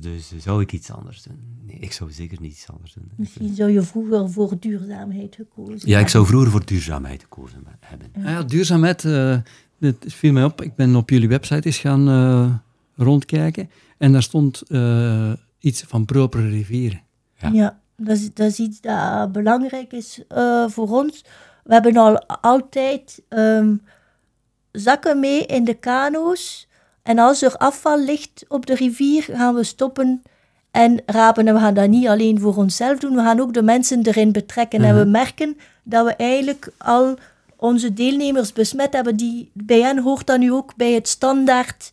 dus zou ik iets anders doen? Nee, ik zou zeker niet iets anders doen. Misschien zou je vroeger voor duurzaamheid gekozen Ja, ik zou vroeger voor duurzaamheid gekozen hebben. Ah ja, duurzaamheid, eh het viel mij op. Ik ben op jullie website eens gaan eh, rondkijken. En daar stond eh, iets van propere rivieren. Ja. Ja, dat, is, dat is iets dat belangrijk is eh, voor ons. We hebben al altijd ehm, zakken mee in de kano's. En als er afval ligt op de rivier, gaan we stoppen en rapen. En we gaan dat niet alleen voor onszelf doen, we gaan ook de mensen erin betrekken. En we merken dat we eigenlijk al onze deelnemers besmet hebben. Die, bij hen hoort dat nu ook bij het standaard...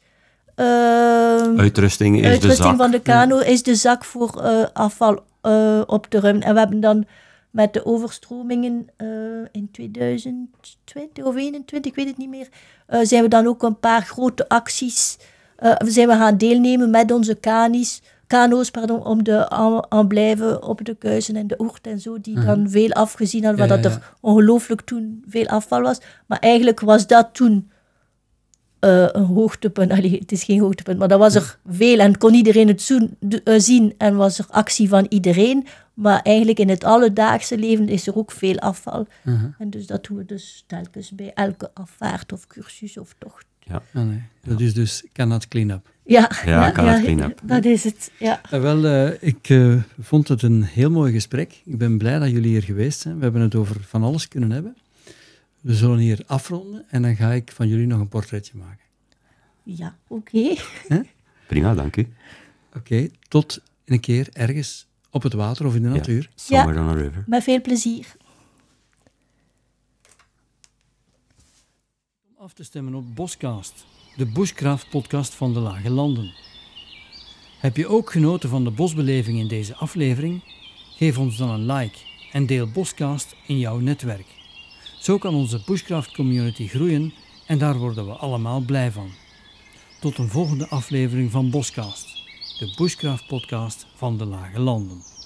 ehm, Uitrusting is de zak. van de kano is de zak voor eh, afval eh, op te ruimen. En we hebben dan met de overstromingen eh, in 2020 of 2021, ik weet het niet meer, eh, zijn we dan ook een paar grote acties eh, zijn we gaan deelnemen met onze kanis, kano's pardon, om de aan, aan blijven op de kuisen en de oert en zo, die dan veel afgezien hadden, Ja, wat dat ja, er ongelooflijk toen veel afval was. Maar eigenlijk was dat toen eh, een hoogtepunt. Allee, het is geen hoogtepunt, maar dat was er veel en kon iedereen het zoen- de- zien en was er actie van iedereen. Maar eigenlijk in het alledaagse leven is er ook veel afval. En dus dat doen we dus telkens bij elke afvaart of cursus of tocht. Ja. Ah, nee. Dat is dus cannot clean up. Ja, Ja, kan het clean-up. Dat is het, ja. Eh, wel, eh, ik eh, vond het een heel mooi gesprek. Ik ben blij dat jullie hier geweest zijn. We hebben het over van alles kunnen hebben. We zullen hier afronden en dan ga ik van jullie nog een portretje maken. Ja, oké. Prima, dank u. Oké, tot een keer ergens op het water of in de natuur. Somewhere on a river. Met veel plezier. Om af te stemmen op Boscast, de bushcraft-podcast van de Lage Landen. Heb je ook genoten van de bosbeleving in deze aflevering? Geef ons dan een like en deel Boscast in jouw netwerk. Zo kan onze bushcraft-community groeien en daar worden we allemaal blij van. Tot een volgende aflevering van Boscast, de bushcraft-podcast van de Lage Landen.